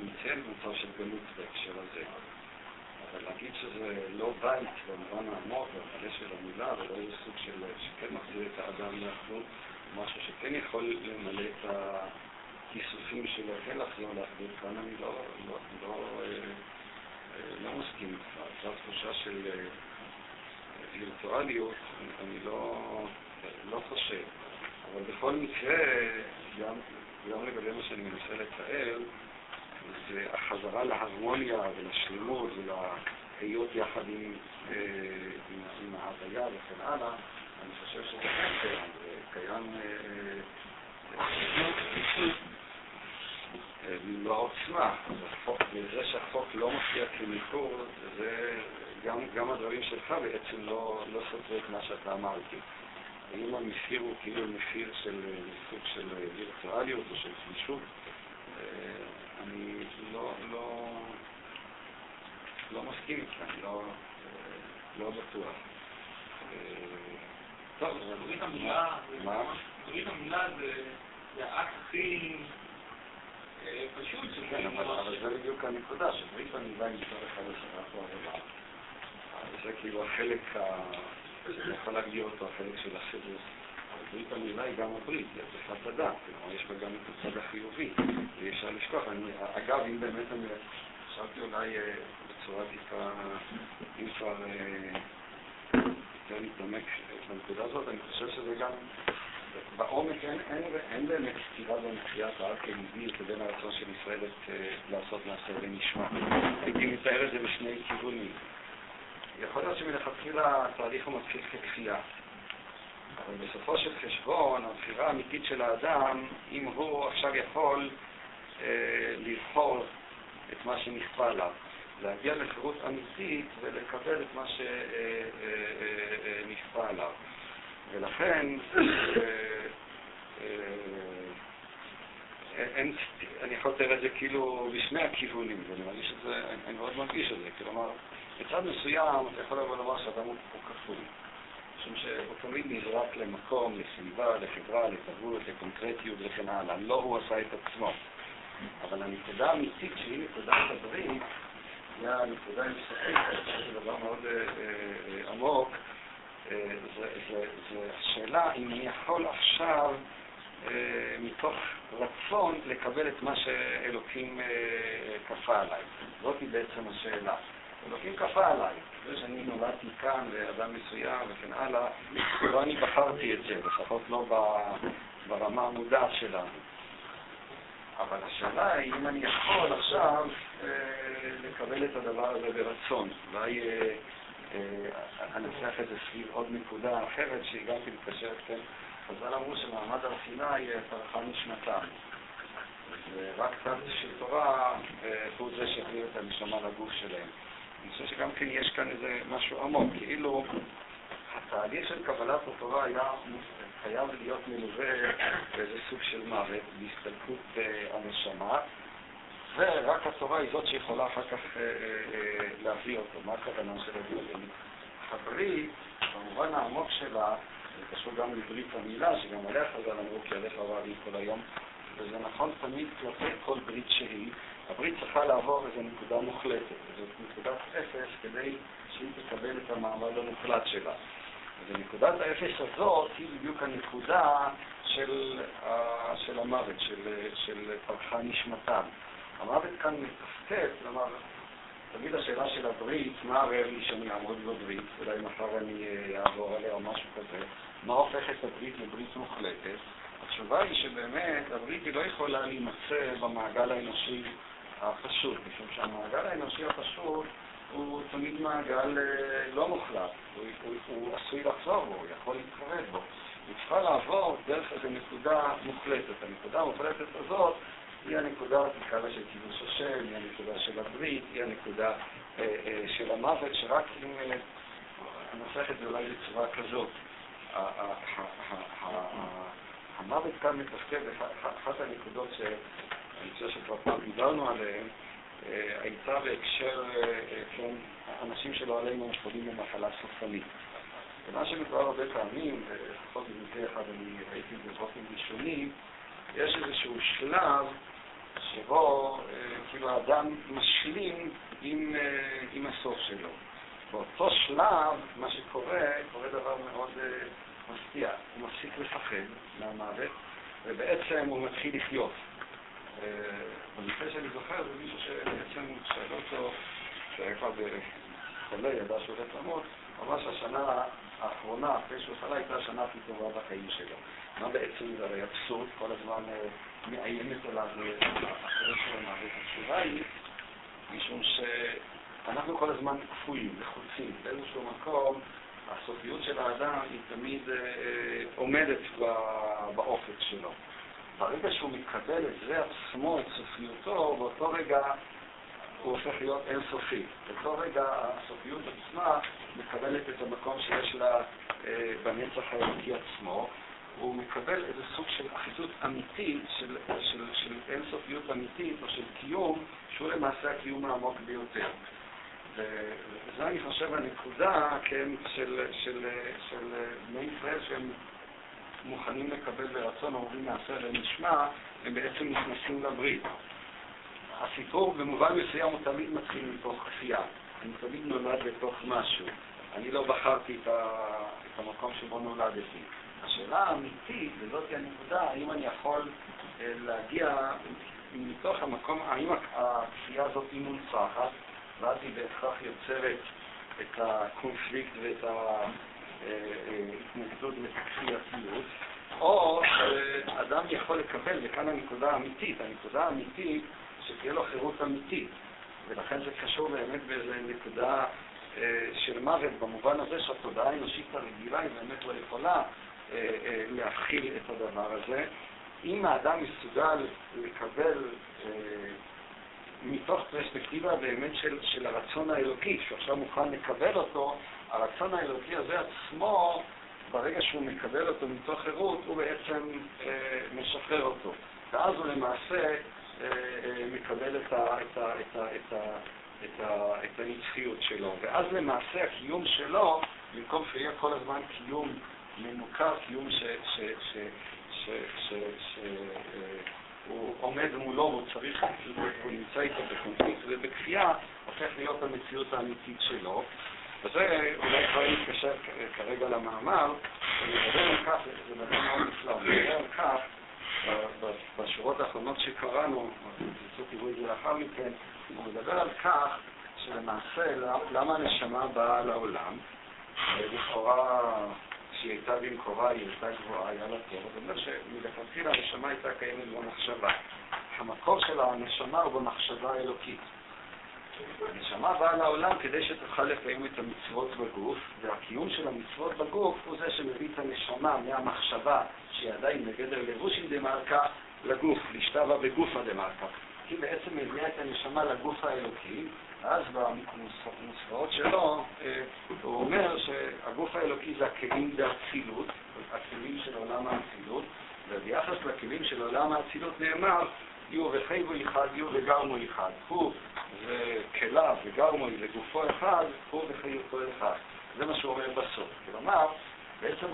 נמצאת במצב של גלות בהקשר הזה. אבל להגיד שזה לא בית במובן העמוק והמלא של המילה, ולא איזה סוג של, שכן מחזיר את האדם לאחדות, משהו שכן יכול למלא את ה... כיסופים שלו כן לחזור לאחדות, כאן אני לא, לא, לא, אה, לא מסכים איתך. זו תחושה של אה, וירטואליות, אני לא, לא חושב. אבל בכל מקרה, גם, לגבי מה שאני מנסה לתאר, זה החזרה להרמוניה ולשלמות ולהיות יחד עם, אה, ההוויה וכן הלאה, אני חושב שזה כן קיים. קיים לא העוצמה. זה שהחוק לא מופיע כניכור, זה גם, גם הדברים שלך בעצם לא, לא סותרו את מה שאתה אמרתי. האם המחיר הוא כאילו מחיר של סוג של וירטואליות או של חישוב? אני לא, לא, לא מסכים איתך, אני לא, לא בטוח. טוב, ברית המילה, ברית המילה זה האקט הכי פשוט כן, אבל זה בדיוק הנקודה, שברית המילה מצד אחד השרה פה עבודה. זה כאילו החלק, אני יכול להגדיר אותו החלק של החידוש. ברית המילה היא גם הברית, היא הצפת הדת, כלומר יש בה גם את הצד החיובי, ואי אפשר לשכוח. אגב, אם באמת אני חשבתי אולי בצורה טיפה, אם כבר יותר להתעמק בנקודה הזאת, אני חושב שזה גם, בעומק אין, אין, אין באמת סתירה בין קריאת הארק היהודי לבין הרצון של ישראל את, לעשות מעשה ונשמע. הייתי מתאר את זה בשני כיוונים. יכול להיות שמלכתחילה התהליך הוא מתחיל ככפייה. אבל בסופו של חשבון, הבחירה האמיתית של האדם, אם הוא עכשיו יכול אה, לבחור את מה שנכפה עליו, להגיע לחירות אמיתית ולקבל את מה שנכפה עליו. ולכן, אה, אה, אין, אני לתאר את זה כאילו בשני הכיוונים, ואני מרגיש את זה, אני מאוד מרגיש את זה. כלומר, מצד מסוים אתה יכול לבוא לומר שאדם הוא כפוי. משום שהוא תמיד נזרק למקום, לסביבה, לחברה, לתרבות, לקונקרטיות וכן הלאה. לא הוא עשה את עצמו. אבל הנקודה האמיתית, שהיא נקודת הברית, היא הנקודה המסוכנת, זה דבר מאוד אה, אה, עמוק, אה, זה השאלה אם אני יכול עכשיו, אה, מתוך רצון, לקבל את מה שאלוקים אה, כפה עליי. זאתי בעצם השאלה. אלוקים כפה עליי. זה שאני נולדתי כאן לאדם מסוים וכן הלאה, לא אני בחרתי את זה, לפחות לא ברמה המודעת שלנו. אבל השאלה היא אם אני יכול עכשיו לקבל את הדבר הזה ברצון. אולי אנסח את זה סביב עוד נקודה אחרת שהיא גם כן מתקשרת, כן? חז"ל אמרו שמעמד הר סיני פרחה נשמתם. ורק צד של תורה הוא זה שהביא את הנשמה לגוף שלהם. אני חושב שגם כן יש כאן איזה משהו עמוק, כאילו התהליך של קבלת התורה היה חייב להיות מלווה באיזה סוג של מוות, בהסתלקות אה, הנשמה, ורק התורה היא זאת שיכולה אחר כך אה, אה, להביא אותו. מה הכוונה של הדברים? הברית, במובן העמוק שלה, זה קשור גם לברית המילה, שגם עליה חז"ל אמרו כי עליך אוהבים כל היום, וזה נכון תמיד כלפי כל ברית שהיא. הברית צריכה לעבור איזו נקודה מוחלטת, זאת נקודת אפס כדי שהיא תקבל את המעמד המוחלט שלה. ונקודת האפס הזאת היא בדיוק הנקודה של, של המוות, של, של פרחה נשמתם. המוות כאן מתפקד, כלומר, תמיד השאלה של הברית, מה ערב לי שאני אעמוד בברית, אולי מחר אני אעבור עליה או משהו כזה, מה הופך את הברית לברית מוחלטת? התשובה היא שבאמת הברית היא לא יכולה להימצא במעגל האנושי הפשוט, משום שהמעגל האנושי הפשוט הוא תמיד מעגל אה, לא מוחלט, הוא, הוא, הוא עשוי לחזור בו, הוא יכול להתקרב בו. היא צריכה לעבור דרך איזו נקודה מוחלטת. הנקודה המוחלטת הזאת היא הנקודה, תקרא לה של קידוש השם, היא הנקודה של הברית, היא הנקודה אה, אה, של המוות, שרק אם אה, ננסח את זה אולי בצורה כזאת. המוות כאן מתפקד, אחת הנקודות שאני חושב שכבר פעם דיברנו עליהן, אה, הייתה בהקשר, אה, אה, כן, אנשים שלא עלינו חולים במחלה סופנית. ומה שמדובר הרבה פעמים, ולפחות במקרה אחד אני ראיתי את זה באופן ראשוני, יש איזשהו שלב שבו כאילו האדם משלים עם, עם הסוף שלו. באותו שלב, מה שקורה, קורה דבר מאוד מפתיע. הוא מפסיק לפחד מהמוות, ובעצם הוא מתחיל לחיות. במקרה שאני זוכר זה מישהו שבעצם שאל אותו, שהיה כבר חולה, ידע שהוא הולך למות, ממש השנה האחרונה, אחרי שהוא חלה, הייתה השנה הכי טובה בחיים שלו. מה בעצם זה הרי אבסורד, כל הזמן מאיימת עליו אחרי שהוא המוות. התשובה היא, משום שאנחנו כל הזמן כפויים, לחוצים, באיזשהו מקום הסופיות של האדם היא תמיד עומדת באופק שלו. ברגע שהוא מקבל את זה עצמו, את סופיותו, באותו רגע הוא הופך להיות אינסופי. באותו רגע הסופיות עצמה מקבלת את המקום שיש לה אה, בנצח האלוקי עצמו. הוא מקבל איזה סוג של אחיזות אמיתית, של, של, של אינסופיות אמיתית, או של קיום, שהוא למעשה הקיום העמוק ביותר. וזה אני חושב הנקודה, כן, של, של, של בני ישראל שהם מוכנים לקבל ברצון, אומרים נעשה ונשמע, הם בעצם נכנסים לברית. הסיפור במובן מסוים הוא תמיד מתחיל מתוך כפייה. אני תמיד נולד בתוך משהו. אני לא בחרתי את, ה, את המקום שבו נולדתי. השאלה האמיתית, וזאת הנקודה, האם אני יכול אה, להגיע מתוך המקום, האם הכפייה הזאת היא מונצחת, ואז היא בהכרח יוצרת את הקונפליקט ואת ההתנגדות ואת הכפייתיות, או שאדם יכול לקבל, וכאן הנקודה האמיתית, הנקודה האמיתית שתהיה לו חירות אמיתית, ולכן זה קשור באמת באיזו נקודה אה, של מוות, במובן הזה שהתודעה האנושית הרגילה היא באמת לא יכולה אה, אה, להכיל את הדבר הזה. אם האדם מסוגל לקבל מתוך פרספקטיבה באמת של, של הרצון האלוקי, שעכשיו מוכן לקבל אותו, הרצון האלוקי הזה עצמו, ברגע שהוא מקבל אותו מתוך חירות, הוא בעצם אה, משחרר אותו. ואז הוא למעשה אה, אה, מקבל את, ה, את, ה, את, ה, את, ה, את, ה, את הנצחיות שלו. ואז למעשה הקיום שלו, במקום שיהיה כל הזמן קיום מנוכר, קיום ש... ש, ש, ש, ש, ש אה, עומד מולו, הוא צריך, הוא נמצא איתו בקונפליקט ובכפייה, הופך להיות המציאות האמיתית שלו. וזה אולי כבר מתקשר כרגע למאמר, אני מדבר על כך, זה דבר מאוד נפלא, הוא מדבר על כך, בשורות האחרונות שקראנו, תרצו תראו את זה לאחר מכן, הוא מדבר על כך שלמעשה, למה הנשמה באה לעולם, לכאורה כשהיא הייתה במקורה, היא הייתה גבוהה, היה לה טוב, זאת אומרת שמלכתחילה הנשמה הייתה קיימת במחשבה. המקור של הנשמה הוא במחשבה האלוקית. הנשמה באה לעולם כדי שתוכל לקיים את המצוות בגוף, והקיום של המצוות בגוף הוא זה שמביא את הנשמה מהמחשבה, שהיא עדיין בגדר לבושים דמלכה, לגוף, להשתווה בגופה דמלכה. היא בעצם מביאה את הנשמה לגוף האלוקי, אז בנוסחאות שלו אה, הוא אומר שהגוף האלוקי זה הכלים באצילות, הכלים של עולם האצילות, וביחס לכלים של עולם האצילות נאמר יהיו וחייבו אחד, יהיו וגרמו אחד. הוא וכליו וגרמו לגופו אחד, הוא וחיותו אחד. זה מה שהוא אומר בסוף. כלומר, בעצם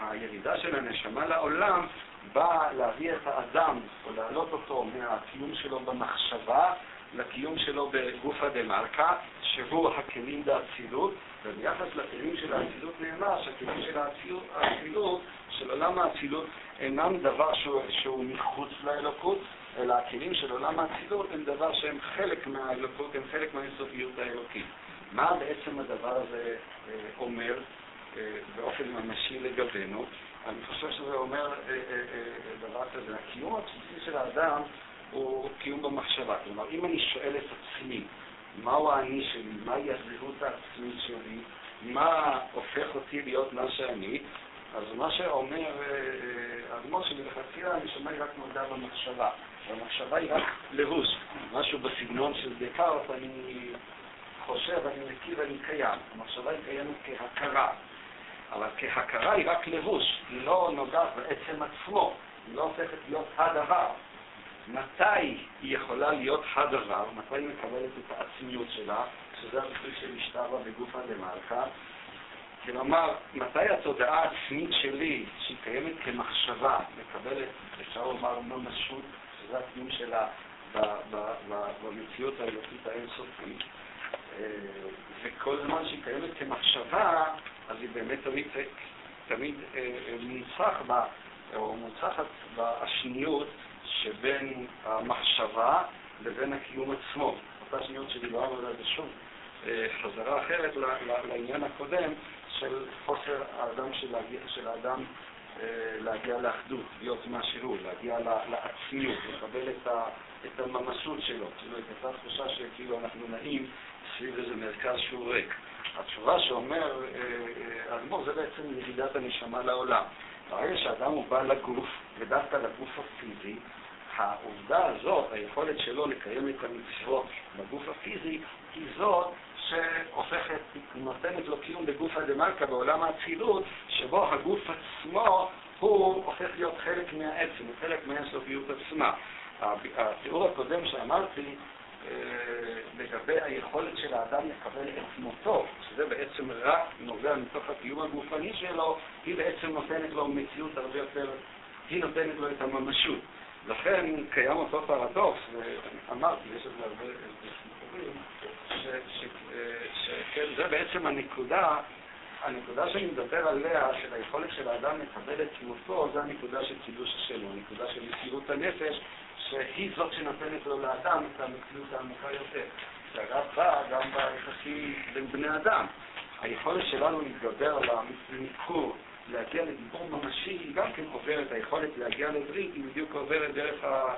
הירידה של הנשמה לעולם באה להביא את האדם, או להעלות אותו מהקיום שלו במחשבה לקיום שלו בגופא דמלכא, שהוא הכלים באצילות, וביחס לכלים של האצילות נאמר שהכלים של האצילות, של עולם האצילות, אינם דבר שהוא, שהוא מחוץ לאלוקות, אלא הכלים של עולם האצילות הם דבר שהם חלק מהאלוקות, הם חלק מהאינסופיות האלוקית. מה בעצם הדבר הזה אה, אומר אה, באופן ממשי לגבינו? אני חושב שזה אומר אה, דבר כזה, הקיום הבסיסי של האדם הוא קיום במחשבה. כלומר, אם אני שואל את עצמי, מהו האני שלי, מהי הזהות העצמית שלי, מה הופך אותי להיות מה שאני, אז מה שאומר האדמו"ר אה, שמלכתחילה הנשמה היא רק נולדה במחשבה. והמחשבה היא רק לבוש, משהו בסגנון של דקארט, אני חושב, אני מכיר, אני קיים. המחשבה היא קיימת כהכרה, אבל כהכרה היא רק לבוש, היא לא נוגעת בעצם עצמו, היא לא הופכת להיות הדבר. מתי היא יכולה להיות הדבר, מתי היא מקבלת את העצמיות שלה, שזה הביטוי של משתבא בגופה דמלכה. כלומר, מתי התודעה העצמית שלי, שהיא קיימת כמחשבה, מקבלת, אפשר לומר, ממשות, שזה הקיום שלה במציאות האלוקית האינסופית, וכל זמן שהיא קיימת כמחשבה, אז היא באמת תמיד, תמיד אה, מונצח בה, או מונצחת בשניות שבין המחשבה לבין הקיום עצמו. אותה שניות שדיברנו עליה אה, חזרה אחרת לעניין הקודם של חוסר האדם של, של האדם אה, להגיע לאחדות, להיות מה שהוא, להגיע לעצמיות, לקבל את, הממשות שלו, כאילו את אותה תחושה שכאילו אנחנו נעים סביב איזה מרכז שהוא ריק. התשובה שאומר האדמו"ר זה בעצם ירידת הנשמה לעולם. ברגע שאדם הוא בא לגוף, ודווקא לגוף הפיזי, העובדה הזאת, היכולת שלו לקיים את המצוות בגוף הפיזי, היא זאת שהופכת, נותנת לו קיום בגוף הדמלכה בעולם האצילות, שבו הגוף עצמו הוא הופך להיות חלק מהעצם, חלק מהאינסופיות עצמה. התיאור הקודם שאמרתי אה, לגבי היכולת של האדם לקבל את מותו, שזה בעצם רק נובע מתוך הקיום הגופני שלו, היא בעצם נותנת לו מציאות הרבה יותר, היא נותנת לו את הממשות. לכן קיים אותו פרדוקס, ואמרתי, יש לזה הרבה סיפורים, אה, בעצם הנקודה, הנקודה שאני מדבר עליה, של היכולת של האדם לקבל את מותו, זה הנקודה של קידוש השם, הנקודה של מסירות הנפש, שהיא זאת שנותנת לו לאדם את המציאות העמוקה יותר. שאגב בא גם ביחסים בין בני אדם. היכולת שלנו להתגבר על הניכור, להגיע לדיבור ממשי, היא גם כן עוברת, היכולת להגיע לברית היא בדיוק עוברת דרך ה...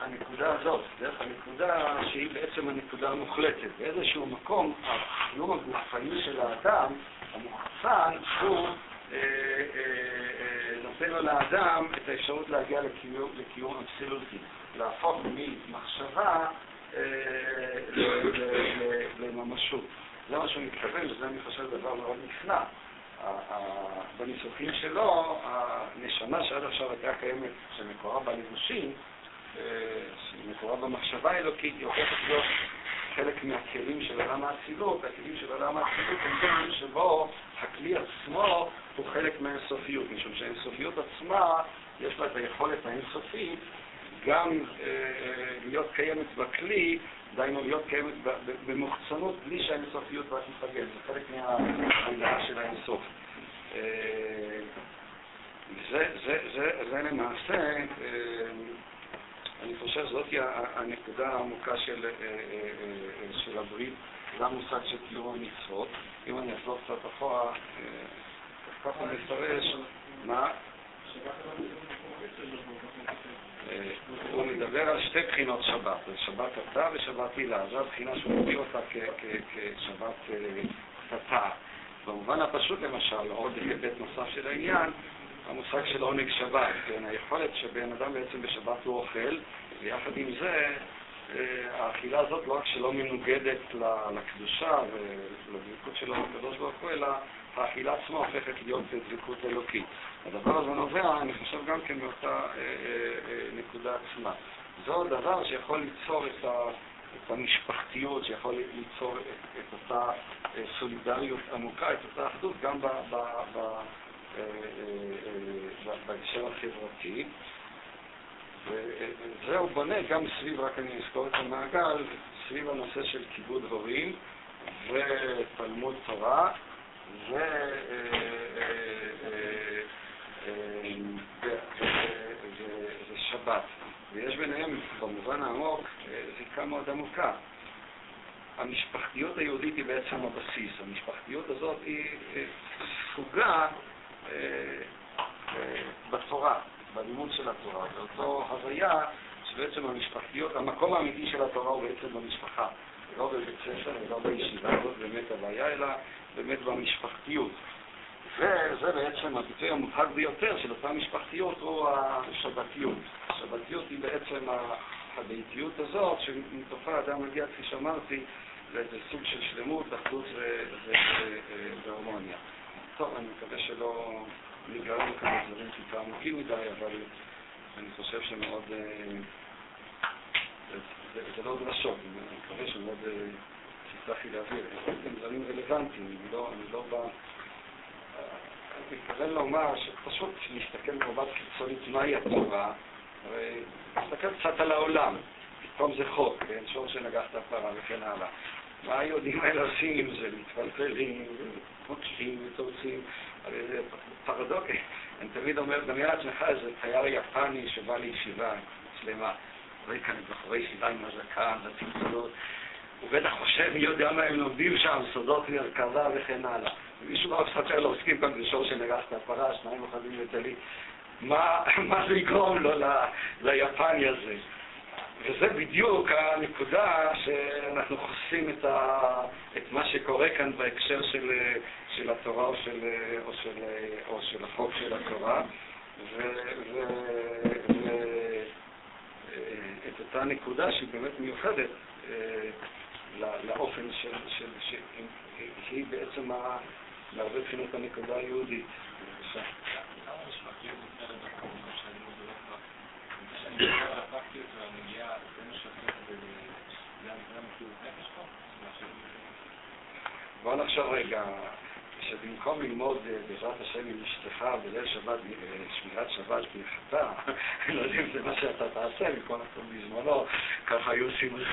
הנקודה הזאת, דרך הנקודה שהיא בעצם הנקודה המוחלטת. באיזשהו מקום, הקיום הגופני של האדם, המוחצן, הוא אה, אה, נותן לו לאדם את האפשרות להגיע לקיום, לקיום אבסולוטי, להפוך ממחשבה אה, לממשות. זה מה שהוא מתכוון, וזה אני חושב דבר מאוד נפלא. בניסוחים שלו, הנשמה שעד עכשיו הייתה קיימת, שמקורה בלבושים, שמקורה במחשבה האלוקית, היא הופכת להיות חלק מהכלים של עולם האצילות, הכלים של עולם האצילות הם גם שבו הכלי עצמו הוא חלק מהאינסופיות, משום שהאינסופיות עצמה יש לה את היכולת האינסופית גם אה, אה, להיות קיימת בכלי, דהיינו להיות קיימת במוחצנות בלי שהאינסופיות רק תתפגל, זה חלק מההגדרה של האינסוף. אה, זה, זה, זה, זה למעשה, אה, אני חושב שזאת הנקודה העמוקה של, אה, של הברית, זה המושג של קיום המצוות. אם אני אחזור קצת אחורה, ככה מפרש, מה? הוא מדבר על שתי בחינות שבת, שבת תתה ושבת הילה. זו הבחינה שהוא מביא אותה כשבת תתה. במובן הפשוט למשל, עוד היבט נוסף של העניין, המושג של עונג שבת, כן, היכולת שבן אדם בעצם בשבת הוא אוכל, ויחד עם זה, האכילה הזאת לא רק שלא מנוגדת לקדושה ולדבקות שלו בקדוש ברוך הוא, אלא האכילה עצמה הופכת להיות דבקות אלוקית. הדבר הזה נובע, אני חושב, גם כן מאותה אה, אה, אה, נקודה עצמה. זהו דבר שיכול ליצור את, ה, את המשפחתיות, שיכול ליצור את, את אותה אה, סולידריות עמוקה, את אותה אחדות, גם ב, ב, ב, אה, אה, בהקשר החברתי. וזה הוא בונה גם סביב, רק אני אזכור את המעגל, סביב הנושא של כיבוד הורים ותלמוד תורה ושבת. ויש ביניהם, במובן העמוק, זיקה מאוד עמוקה. המשפחתיות היהודית היא בעצם הבסיס. המשפחתיות הזאת היא סוגה בתורה, בלימוד של התורה. זו אותו הוויה שבעצם המשפחתיות, המקום האמיתי של התורה הוא בעצם במשפחה. לא בבית ספר ולא בישיבה, זאת באמת הבעיה, אלא באמת במשפחתיות. וזה בעצם הביטוי המובהק ביותר של אותה משפחתיות הוא השבתיות. השבתיות היא בעצם הביתיות הזאת, שמתוכה האדם מגיע, כפי שאמרתי, לאיזה סוג של שלמות, אחדות והרמוניה. טוב, אני מקווה שלא נגרם כאן דברים טיפה עמוקים מדי, אבל אני חושב שמאוד... אה, זה, לא דרשות, אני מקווה שמאוד אה, להעביר. הם דברים רלוונטיים, אני לא, לא בא... אני מתכוון לומר שפשוט להסתכל במבט חיצונית מהי התורה, הרי קצת על העולם, פתאום זה חוק, כן, שור שנגח את הפרה וכן הלאה. מה היהודים האלה עושים עם זה? מתפלפלים, מוקשים ותורצים, הרי זה פרדוקס. אני תמיד אומר, דמיין לעצמך איזה תייר יפני שבא לישיבה שלמה. רואה כאן בחורי ישיבה עם הזקן והצמצונות. הוא בטח חושב, מי יודע מה הם לומדים שם, סודות מרכבה וכן הלאה. מישהו בא מספר לו, עוסקים כאן בשור שנגח את הפרה, שניים אוחזים וטלי. מה, זה יגרום לו ליפני הזה? וזה בדיוק הנקודה שאנחנו חושפים את, את מה שקורה כאן בהקשר של, של התורה או של, או, של, או של החוק של התורה, ואת אותה נקודה שהיא באמת מיוחדת אה, לאופן של, של, של, שהיא בעצם מהרבה בחינות הנקודה היהודית. בבקשה. בוא נחשוב רגע, שבמקום ללמוד אה, בעזרת השם עם אשתך בליל שבת, אה, שמירת שבת כהלכתה, אני לא יודע אם זה מה שאתה תעשה, מכל מקום בזמנו, ככה היו עושים את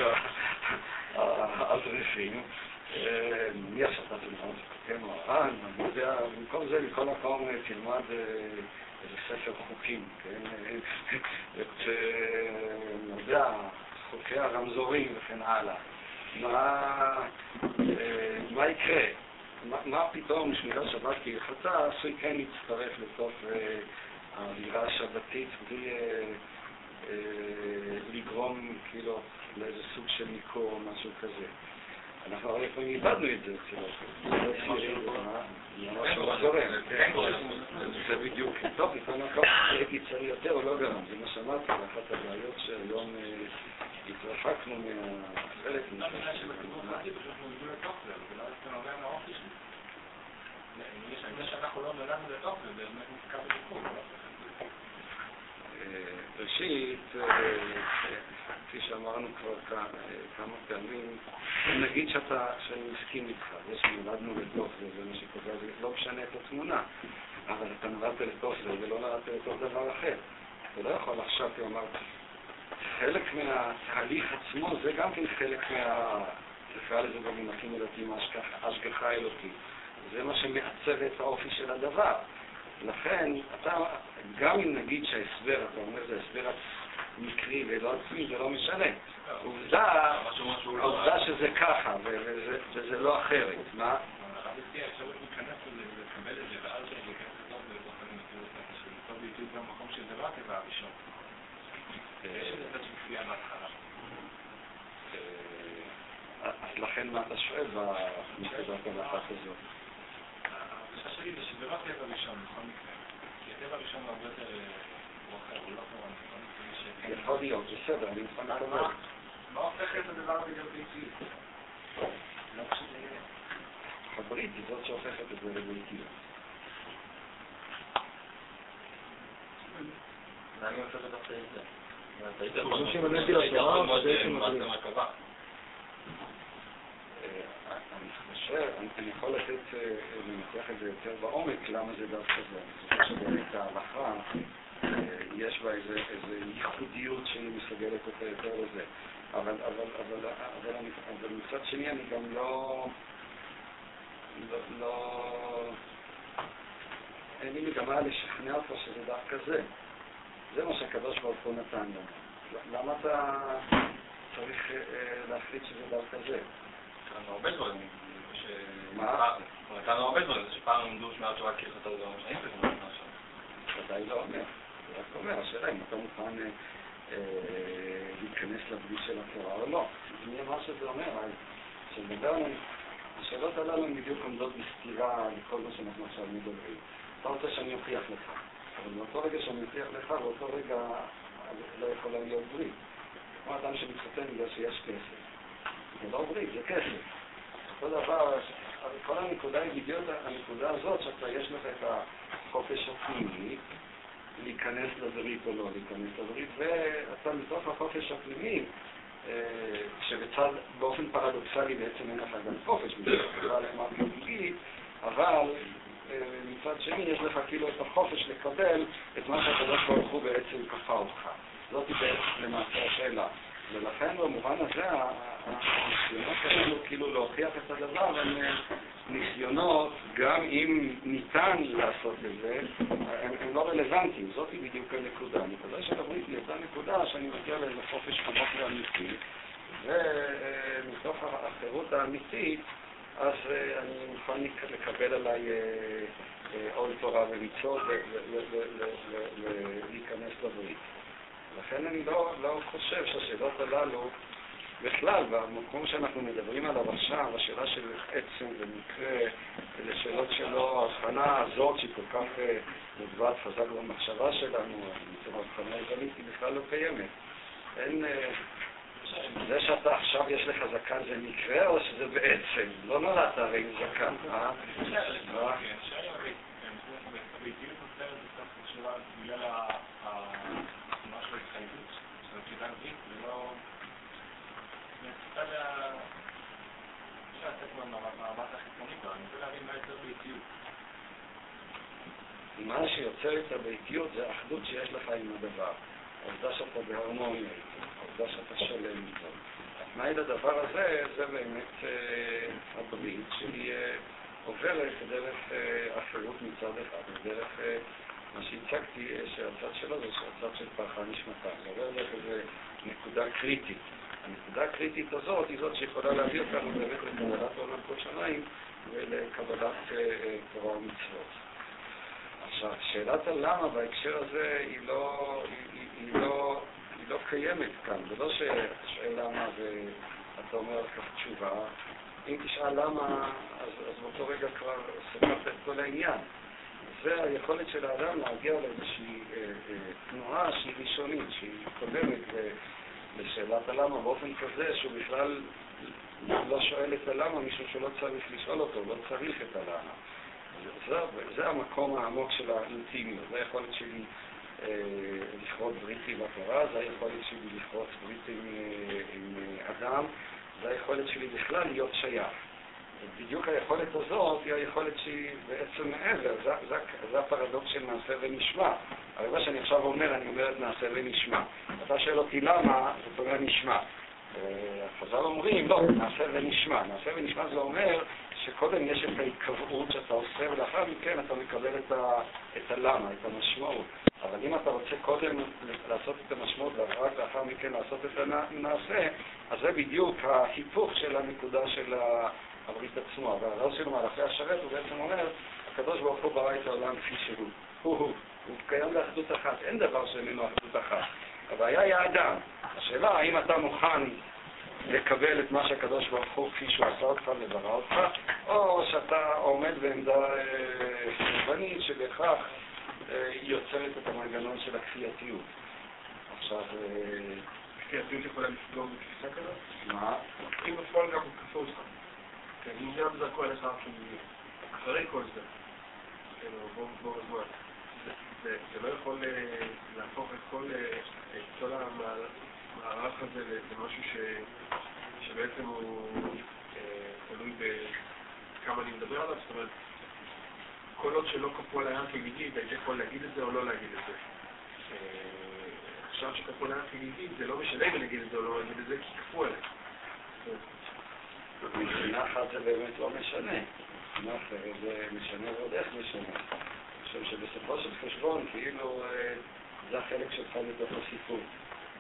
האברכים. אה, מי עכשיו אתה תלמד? כן, מרן, אני יודע, במקום זה, מכל מקום תלמד איזה ספר חוקים, כן? את, אני יודע, חוקי הרמזורים וכן הלאה. מה יקרה? מה, פתאום שמירת שבת כהלכתה עשוי כן להצטרף לתוך אה, האווירה השבתית בלי אה, אה, לגרום כאילו לאיזה סוג של ניכור או משהו כזה. אנחנו הרי לפעמים איבדנו את זה אצל זה בדיוק, טוב, לפעמים הייתי צריך יותר או לא גרם, זה מה שאמרתי, אחת הבעיות שהיום התרחקנו מהחלק מזה. ראשית, כפי שאמרנו כבר כמה פעמים, נגיד שאתה, שאני מסכים איתך, זה שנולדנו לתוך זה, זה מה שקובע, זה לא משנה את התמונה, אבל אתה נולדת לתוך זה ולא נולדת לתוך דבר אחר. אתה לא יכול עכשיו, כי אמרת, חלק מהתהליך עצמו זה גם כן חלק מה... נקרא לזה במונחים ילדים השגחה אלוקית. זה מה שמעצב את האופי של הדבר. לכן, אתה, גם אם נגיד שההסבר, אתה אומר, זה הסבר מקרי ולא עצמי, זה לא משנה. עובדה, העובדה שזה ככה, וזה לא אחרת. מה? אז לכן מה אתה שואל בנקודת המחת הזאת? החשש שלי זה שזה לא הטבע הראשון, בכל מקרה. כי הטבע הראשון הוא הרבה יותר... הוא לא. יכול להיות, בסדר, אני מוכן לקבל. מה הופך את הדבר הזה להיות ביתי? לא פשוט הברית היא זאת שהופכת את זה לביתי. מה אני הופך את זה? שאם אני לתורה, זה בעצם מטריד. אני חושב, אני יכול לתת, לנתח את זה יותר בעומק, למה זה דווקא זה. אני חושב שבאמת ההלכה, יש בה איזו ייחודיות שהיא מסוגלת אותה יותר לזה. אבל, אבל, אבל, אבל, אבל מצד שני אני גם לא, לא, לא, אין לי מגמה לשכנע אותך שזה דווקא זה. זה מה שהקדוש ברוך הוא נתן לנו. למה אתה צריך להחליט שזה דווקא זה? נתנו הרבה דברים. מה? נתנו הרבה דברים, זה שפעם למדו שמירת שבת כהלכתה זה לא משנה זה כמו ודאי לא אומר. זה רק אומר, השאלה אם אתה מוכן להיכנס לברית של התורה או לא. זה מה שזה אומר, כשנדבר השאלות הללו הן בדיוק עומדות בסתירה לכל מה שאנחנו עכשיו מדברים. אתה רוצה שאני אוכיח לך, אבל באותו רגע שאני אוכיח לך, באותו רגע לא יכולה להיות ברית. כמו אדם שמתחתן בגלל שיש כסף. זה לא ברית, זה כסף. אותו דבר, כל הנקודה היא בדיוק הנקודה הזאת, שאתה, יש לך את החופש הפנימי להיכנס לברית או לא להיכנס לברית, ואתה מתוך החופש הפנימי, שבצד, באופן פרדוקסלי בעצם אין לך גם חופש, אבל מצד שני יש לך כאילו את החופש לקבל את מה שהקדוש ברוך הוא בעצם כפה אותך. זאת למעשה השאלה. ולכן במובן הזה הניסיונות האלו כאילו להוכיח את הדבר הם ניסיונות, גם אם ניתן לעשות את זה, הם, הם לא רלוונטיים, זאת בדיוק הנקודה. הנקודה של הברית היא אותה נקודה שאני מגיע לאיזה חופש עמוק ואמיתי, ומתוך החירות האמיתית, אז אני מוכן לקבל עליי עול תורה ומצוות ולהיכנס לברית. לכן אני לא, לא חושב שהשאלות הללו, בכלל, במקום שאנחנו מדברים עליו עכשיו, השאלה של עצם ומקרה, אלה שאלות שלא, ההבחנה הזאת שהיא כל כך אה, מודבעת חזק במחשבה שלנו, בעצם ההבחנה היוונית היא בכלל לא קיימת. אין... זה שאתה עכשיו יש לך זקן זה מקרה או שזה בעצם? לא נולדת הרי עם זקן, אה? מה שיוצר את הביתיות זה האחדות שיש לך עם הדבר. העובדה שאתה בהרמוניה איתו, העובדה שאתה שלם איתו. התנאי לדבר הזה זה באמת אה, הברית שהיא אה, עוברת דרך אה, החירות מצד אחד, דרך אה, מה שהצגתי, אה, שהצד שלו זה שהצד של פרחה נשמתה. זה עובר דרך איזו נקודה קריטית. הנקודה הקריטית הזאת היא זאת שיכולה להביא אותנו באמת לקבלת עולם כל שמיים ולקבלת אה, אה, תורה ומצוות. עכשיו, שאלת הלמה בהקשר הזה היא לא, היא, היא, היא לא קיימת כאן. זה לא שתשאל למה ואתה אומר על כך תשובה. אם תשאל למה, אז, אז באותו רגע כבר ספרת את כל העניין. זה היכולת של האדם להגיע לאיזושהי אה, אה, תנועה שהיא ראשונית, שהיא קודמת לשאלת הלמה באופן כזה שהוא בכלל לא שואל את הלמה, משום שלא צריך לשאול אותו, לא צריך את הלמה. זה, זה המקום העמוק של האינטימיות, זה היכולת שלי אה, לכרות בריתי בתורה, זה היכולת שלי לכרות ברית עם, אה, עם אדם, זה היכולת שלי בכלל להיות שייך. בדיוק היכולת הזאת היא היכולת שהיא בעצם מעבר, זה, זה, זה הפרדוקס של נעשה ונשמע. הרי מה שאני עכשיו אומר, אני אומר את נעשה ונשמע. אתה שואל אותי למה, זאת אומרת נשמע. חז"ל אומרים, לא, נעשה ונשמע. נעשה ונשמע זה אומר שקודם יש את ההיקבעות שאתה עושה, ולאחר מכן אתה מקבל את, ה, את הלמה, את המשמעות. אבל אם אתה רוצה קודם לעשות את המשמעות ורק לאחר מכן לעשות את הנעשה, אז זה בדיוק ההיפוך של הנקודה של הברית עצמו. והרעיון שלו מהלכי השרת הוא בעצם אומר, הקדוש ברוך הוא ברא את העולם כפי שהוא. הוא, הוא, הוא קיים באחדות אחת, אין דבר שאיננו אחדות אחת. הבעיה היא האדם. השאלה האם אתה מוכן לקבל את מה שהקדוש ברוך הוא כפי שהוא עשה אותך וברא אותך, או שאתה עומד בעמדה אה, שבהכרח אה, יוצרת את המנגנון של הכפייתיות. עכשיו... אה, כפייתיות יכולה לפגוע בתפיסה כזאת? מה? אם בפועל גם כפו אותך. כן, אם גם זרקו עליך אחרי כל זה. כן, בוא רגוע. זה לא יכול להפוך את כל המערך הזה למשהו שבעצם הוא תלוי בכמה אני מדבר עליו, זאת אומרת, כל עוד שלא כפו על הים כגיגית, הייתי יכול להגיד את זה או לא להגיד את זה. עכשיו שכפו על הים כגיגית, זה לא משנה אם אני אגיד את זה או לא אגיד את זה, כי כפו עליי. מבחינה אחת זה באמת לא משנה. מבחינה אחרת זה משנה ועוד איך משנה. חושב שבסופו של חשבון, כאילו אה, זה החלק שלך בתוך הסיפור.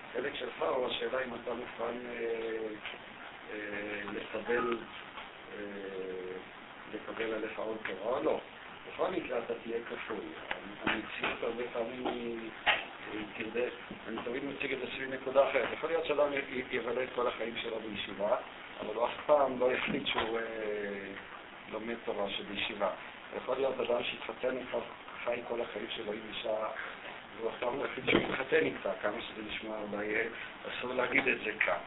החלק שלך הוא השאלה אם אתה מוכן אה, אה, לקבל, לקבל עליך עוד תורה או לא. בכל מקרה אתה תהיה כפוי. המציאות הרבה פעמים תרדה, אני תמיד מציג את סביב נקודה אחרת. יכול להיות שאדם יבלה את כל החיים שלו בישיבה, אבל הוא אף פעם לא יחליט שהוא לומד תורה שבישיבה. יכול להיות אדם שהתחתן איתך, חי כל החיים שלו עם אישה, והוא אף פעם לא החליט שהוא מתחתן איתה, כמה שזה נשמע אולי אסור להגיד את זה כאן.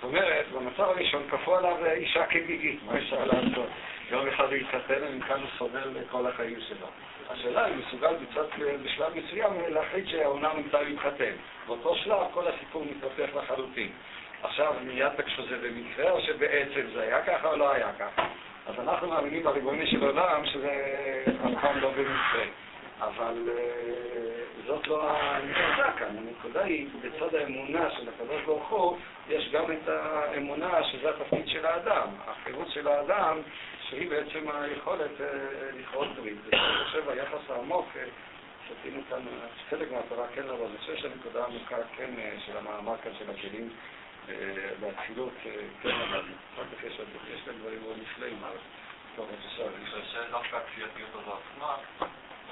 זאת אומרת, במצב הראשון כפו עליו אישה כגיגית, מה אפשר לעשות? יום אחד הוא התחתן ומכאן הוא סובל כל החיים שלו. השאלה היא מסוגל בצד, בשלב מסוים להחליט שהעונה נמצא להתחתן. באותו שלב כל הסיפור מתהפך לחלוטין. עכשיו, מיד תקשו זה במקרה או שבעצם זה היה ככה או לא היה ככה? אז אנחנו מאמינים בריבוני של עולם שזה אף פעם לא במקרה. אבל אה, זאת לא הנקודה כאן. הנקודה היא, בצד האמונה של הקדוש ברוך הוא, יש גם את האמונה שזה התפקיד של האדם. החירות של האדם, שהיא בעצם היכולת אה, לכרות ברית. ואני חושב, היחס העמוק, אה, שתינו כאן חלק מהתורה כן, אבל אני חושב שהנקודה העמוקה כן של המאמר כאן של הכלים באצילות, כן, אבל אחר כך יש כאן דברים מאוד נפלאים. טוב, בבקשה. אני חושב שדווקא הכפייתיות הזו עצמה,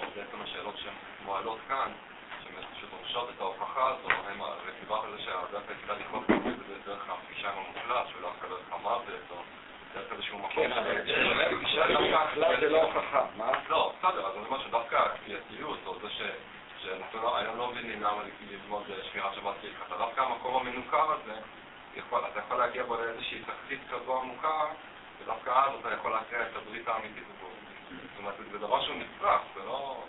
או בעצם השאלות שמועלות כאן, שפשוט דורשות את ההוכחה הזו, הם, דיברת על זה שהדרך היחידה לכרות זה דרך הפגישה עם המוחלט, שהוא דווקא דרך המוות, או דרך איזשהו מקום כן, אבל פגישה המוחלט זה לא הוכחה, מה? לא, בסדר, אז אני אומר שדווקא הכפייתיות, או זה ש... שאנחנו לא, היום לא מבינים למה ללמוד שמירת שבת כהלכתה, דווקא המקום המנוכר הזה, אתה יכול להגיע בו לאיזושהי תחתית כזו עמוקה, ודווקא אז אתה יכול להכריע את הברית האמיתית הזו. זאת אומרת, זה דבר שהוא נצרך, זה לא...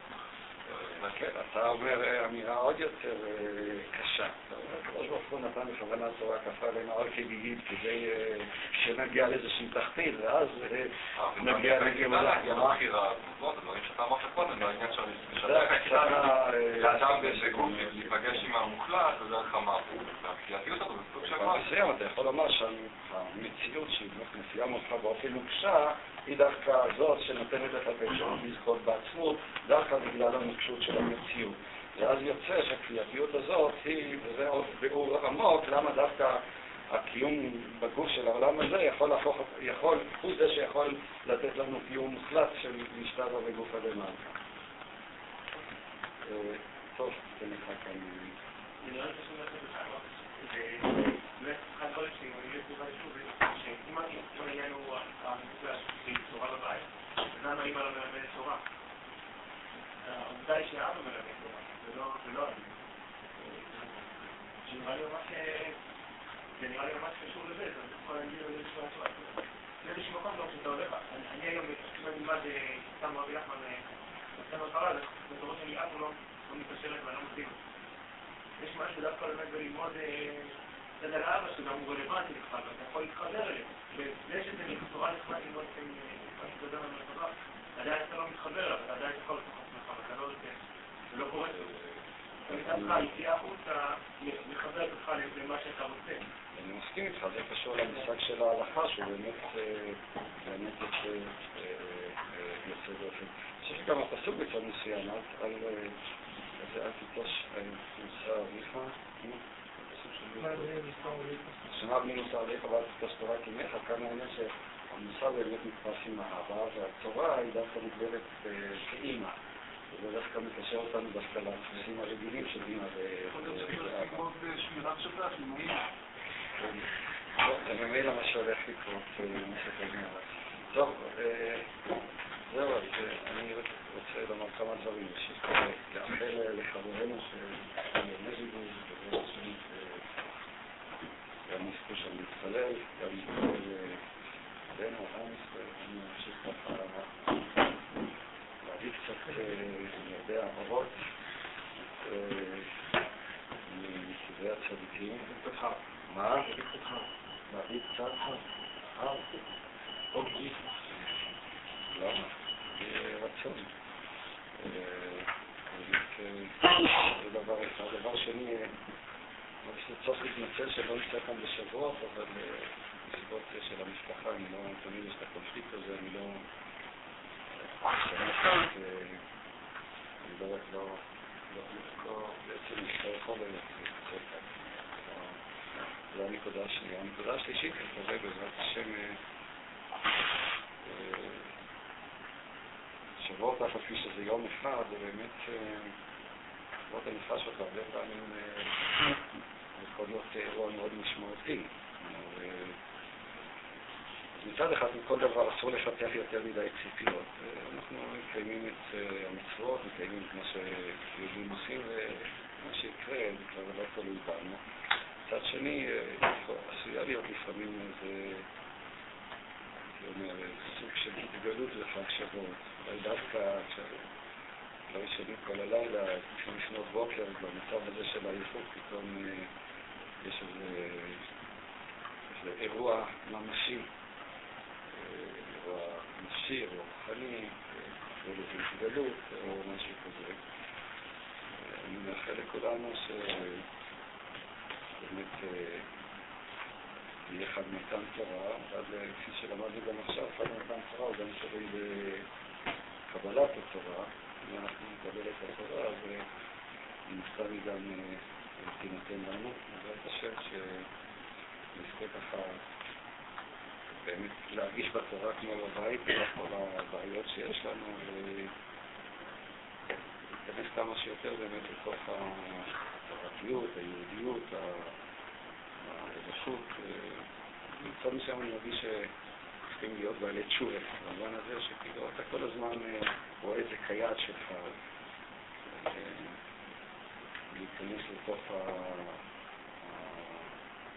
כן, אתה אומר אה, אמירה עוד יותר אה, קשה. הקדוש ברוך הוא נתן בכוונה תורה כפה עלינו על כגיגית כדי אה, שנגיע לאיזושהי תחתית, ואז נגיע לגאולה. דברים שאתה אמרת קודם, העניין של לאדם בגוף להיפגש עם המוחלט זה דרך זה של מוות. מסוים, אתה יכול לומר שהמציאות שהיא מופיעה ממך באופן נוקשה היא דווקא זאת שנותנת את האפשרות לזכות בעצמות, דווקא בגלל הנוקשות של המציאות. ואז יוצא שהכפייתיות הזאת היא, וזה עוד ביאור עמוק, למה דווקא הקיום בגוף של העולם הזה יכול להפוך, יכול, הוא זה שיכול לתת לנו קיום מוחלט של משטר וגוף למעלה. טוב, תן לך כאן... אם העניין הוא המפגש תורה בבית, אימא לא מלמדת תורה? העובדה היא שאבא מלמד תורה, זה לא אני. שנראה לי ממש, זה נראה לי ממש קשור לזה, אתה יכול להגיד על זה בצורה טובה. באיזשהו מקום גם כשאתה הולך, אני היום נלמד, סתם רבי נחמן, נותן לו תורה, בתורו שלי אף לא מתקשרת ואני לא מבין. יש משהו דווקא באמת בללמוד קצת על אבא שגם הוא רלוונטי לך, ואתה יכול להתחבר אליהם. וזה שזה נורא נחמד ללמוד משהו גדול מהמרחבה, עדיין אתה לא מתחבר אליו, אתה עדיין יכול לתוך עצמך, ואתה לא יודע, זה לא קורה דווקא היציאה החוצה מחברת אותך למה שאתה רוצה. אני מסכים איתך, זה קשור למשחק של ההלכה, שהוא באמת באמת יוצא באופן. אני חושב שגם הפסוק בצד מסוים, אל תיטוש מוסר אביך, שנה בני מוסר אביך ואל תיטוש תורה כמך, כאן הוא אומר שהמוסר באמת נתפס עם האבא, והתורה היא דווקא נגברת כאימא. וזה דווקא מקשר אותנו דווקא לדפוסים הרגילים של אימא ואבא. זה ממילא מה שהולך לקרות במשך הגמרא. טוב, זהו, אז אני רוצה לומר כמה דברים. לאחל לחברינו שימי זיגוז, גם יזכו שם להתפלל, גם להתפלל עלינו, עם ישראל, אני אמשיך ככה להביא קצת, אני יודע, אורות מקברי הצדיקים. מה? להביא קצת? למה? רצון. זה דבר אחד. דבר שני, אני צריך להתנצל שלא נמצא כאן בשבועות, אבל מסיבות של המשפחה, אני לא, תמיד יש את הקונפליקט הזה, אני לא... אני לא, לא, לא, בעצם לא יכול. זו הנקודה השנייה. הנקודה השלישית, אני מקווה בעזרת השם שבועות אף על פי שזה יום אחד, זה באמת, שבועות הנפש שלך הרבה פעמים יכול להיות אירוע מאוד משמעותי. מצד אחד, מכל דבר אסור לפתח יותר מדי ציפיות. אנחנו מקיימים את המצוות, מקיימים את מה שיהודים עושים, ומה שיקרה זה כבר לא תלוי בנו. מצד שני, עשויה להיות לפעמים איזה... אומר, סוג של התגלות לחג שבועות. אבל דווקא כשלא ישנים כל הלילה, צריכים לפנות בוקר, במצב הזה של עייפות, פתאום יש איזה אירוע ממשי, אירוע נפשי, אירוע רוחני, או התגלות, או משהו כזה. אני מאחל לכולנו שבאמת יהיה חג מתן תורה, אבל כפי שלמדנו גם עכשיו, חג מתן תורה הוא גם שווה בקבלת התורה. אם אנחנו נקבל את התורה, אז הסתם היא גם תינתן לנו. בעזרת השם שנזכה ככה באמת להרגיש בתורה כמו בבית, ולא כל הבעיות שיש לנו, להיכנס כמה שיותר באמת לתוך החברתיות, היהודיות, הרווחות. מצד מסוים אני מרגיש שצריכים להיות בעלי תשובה, במובן הזה שכאילו אתה כל הזמן אה, רואה את זה כיעד שלך, אה, להיכנס לתוך ה...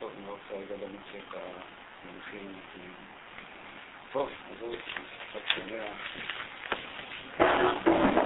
טוב, אני לא רוצה רגע מוצא את המונחים המתאימים. טוב, אז חג שמח.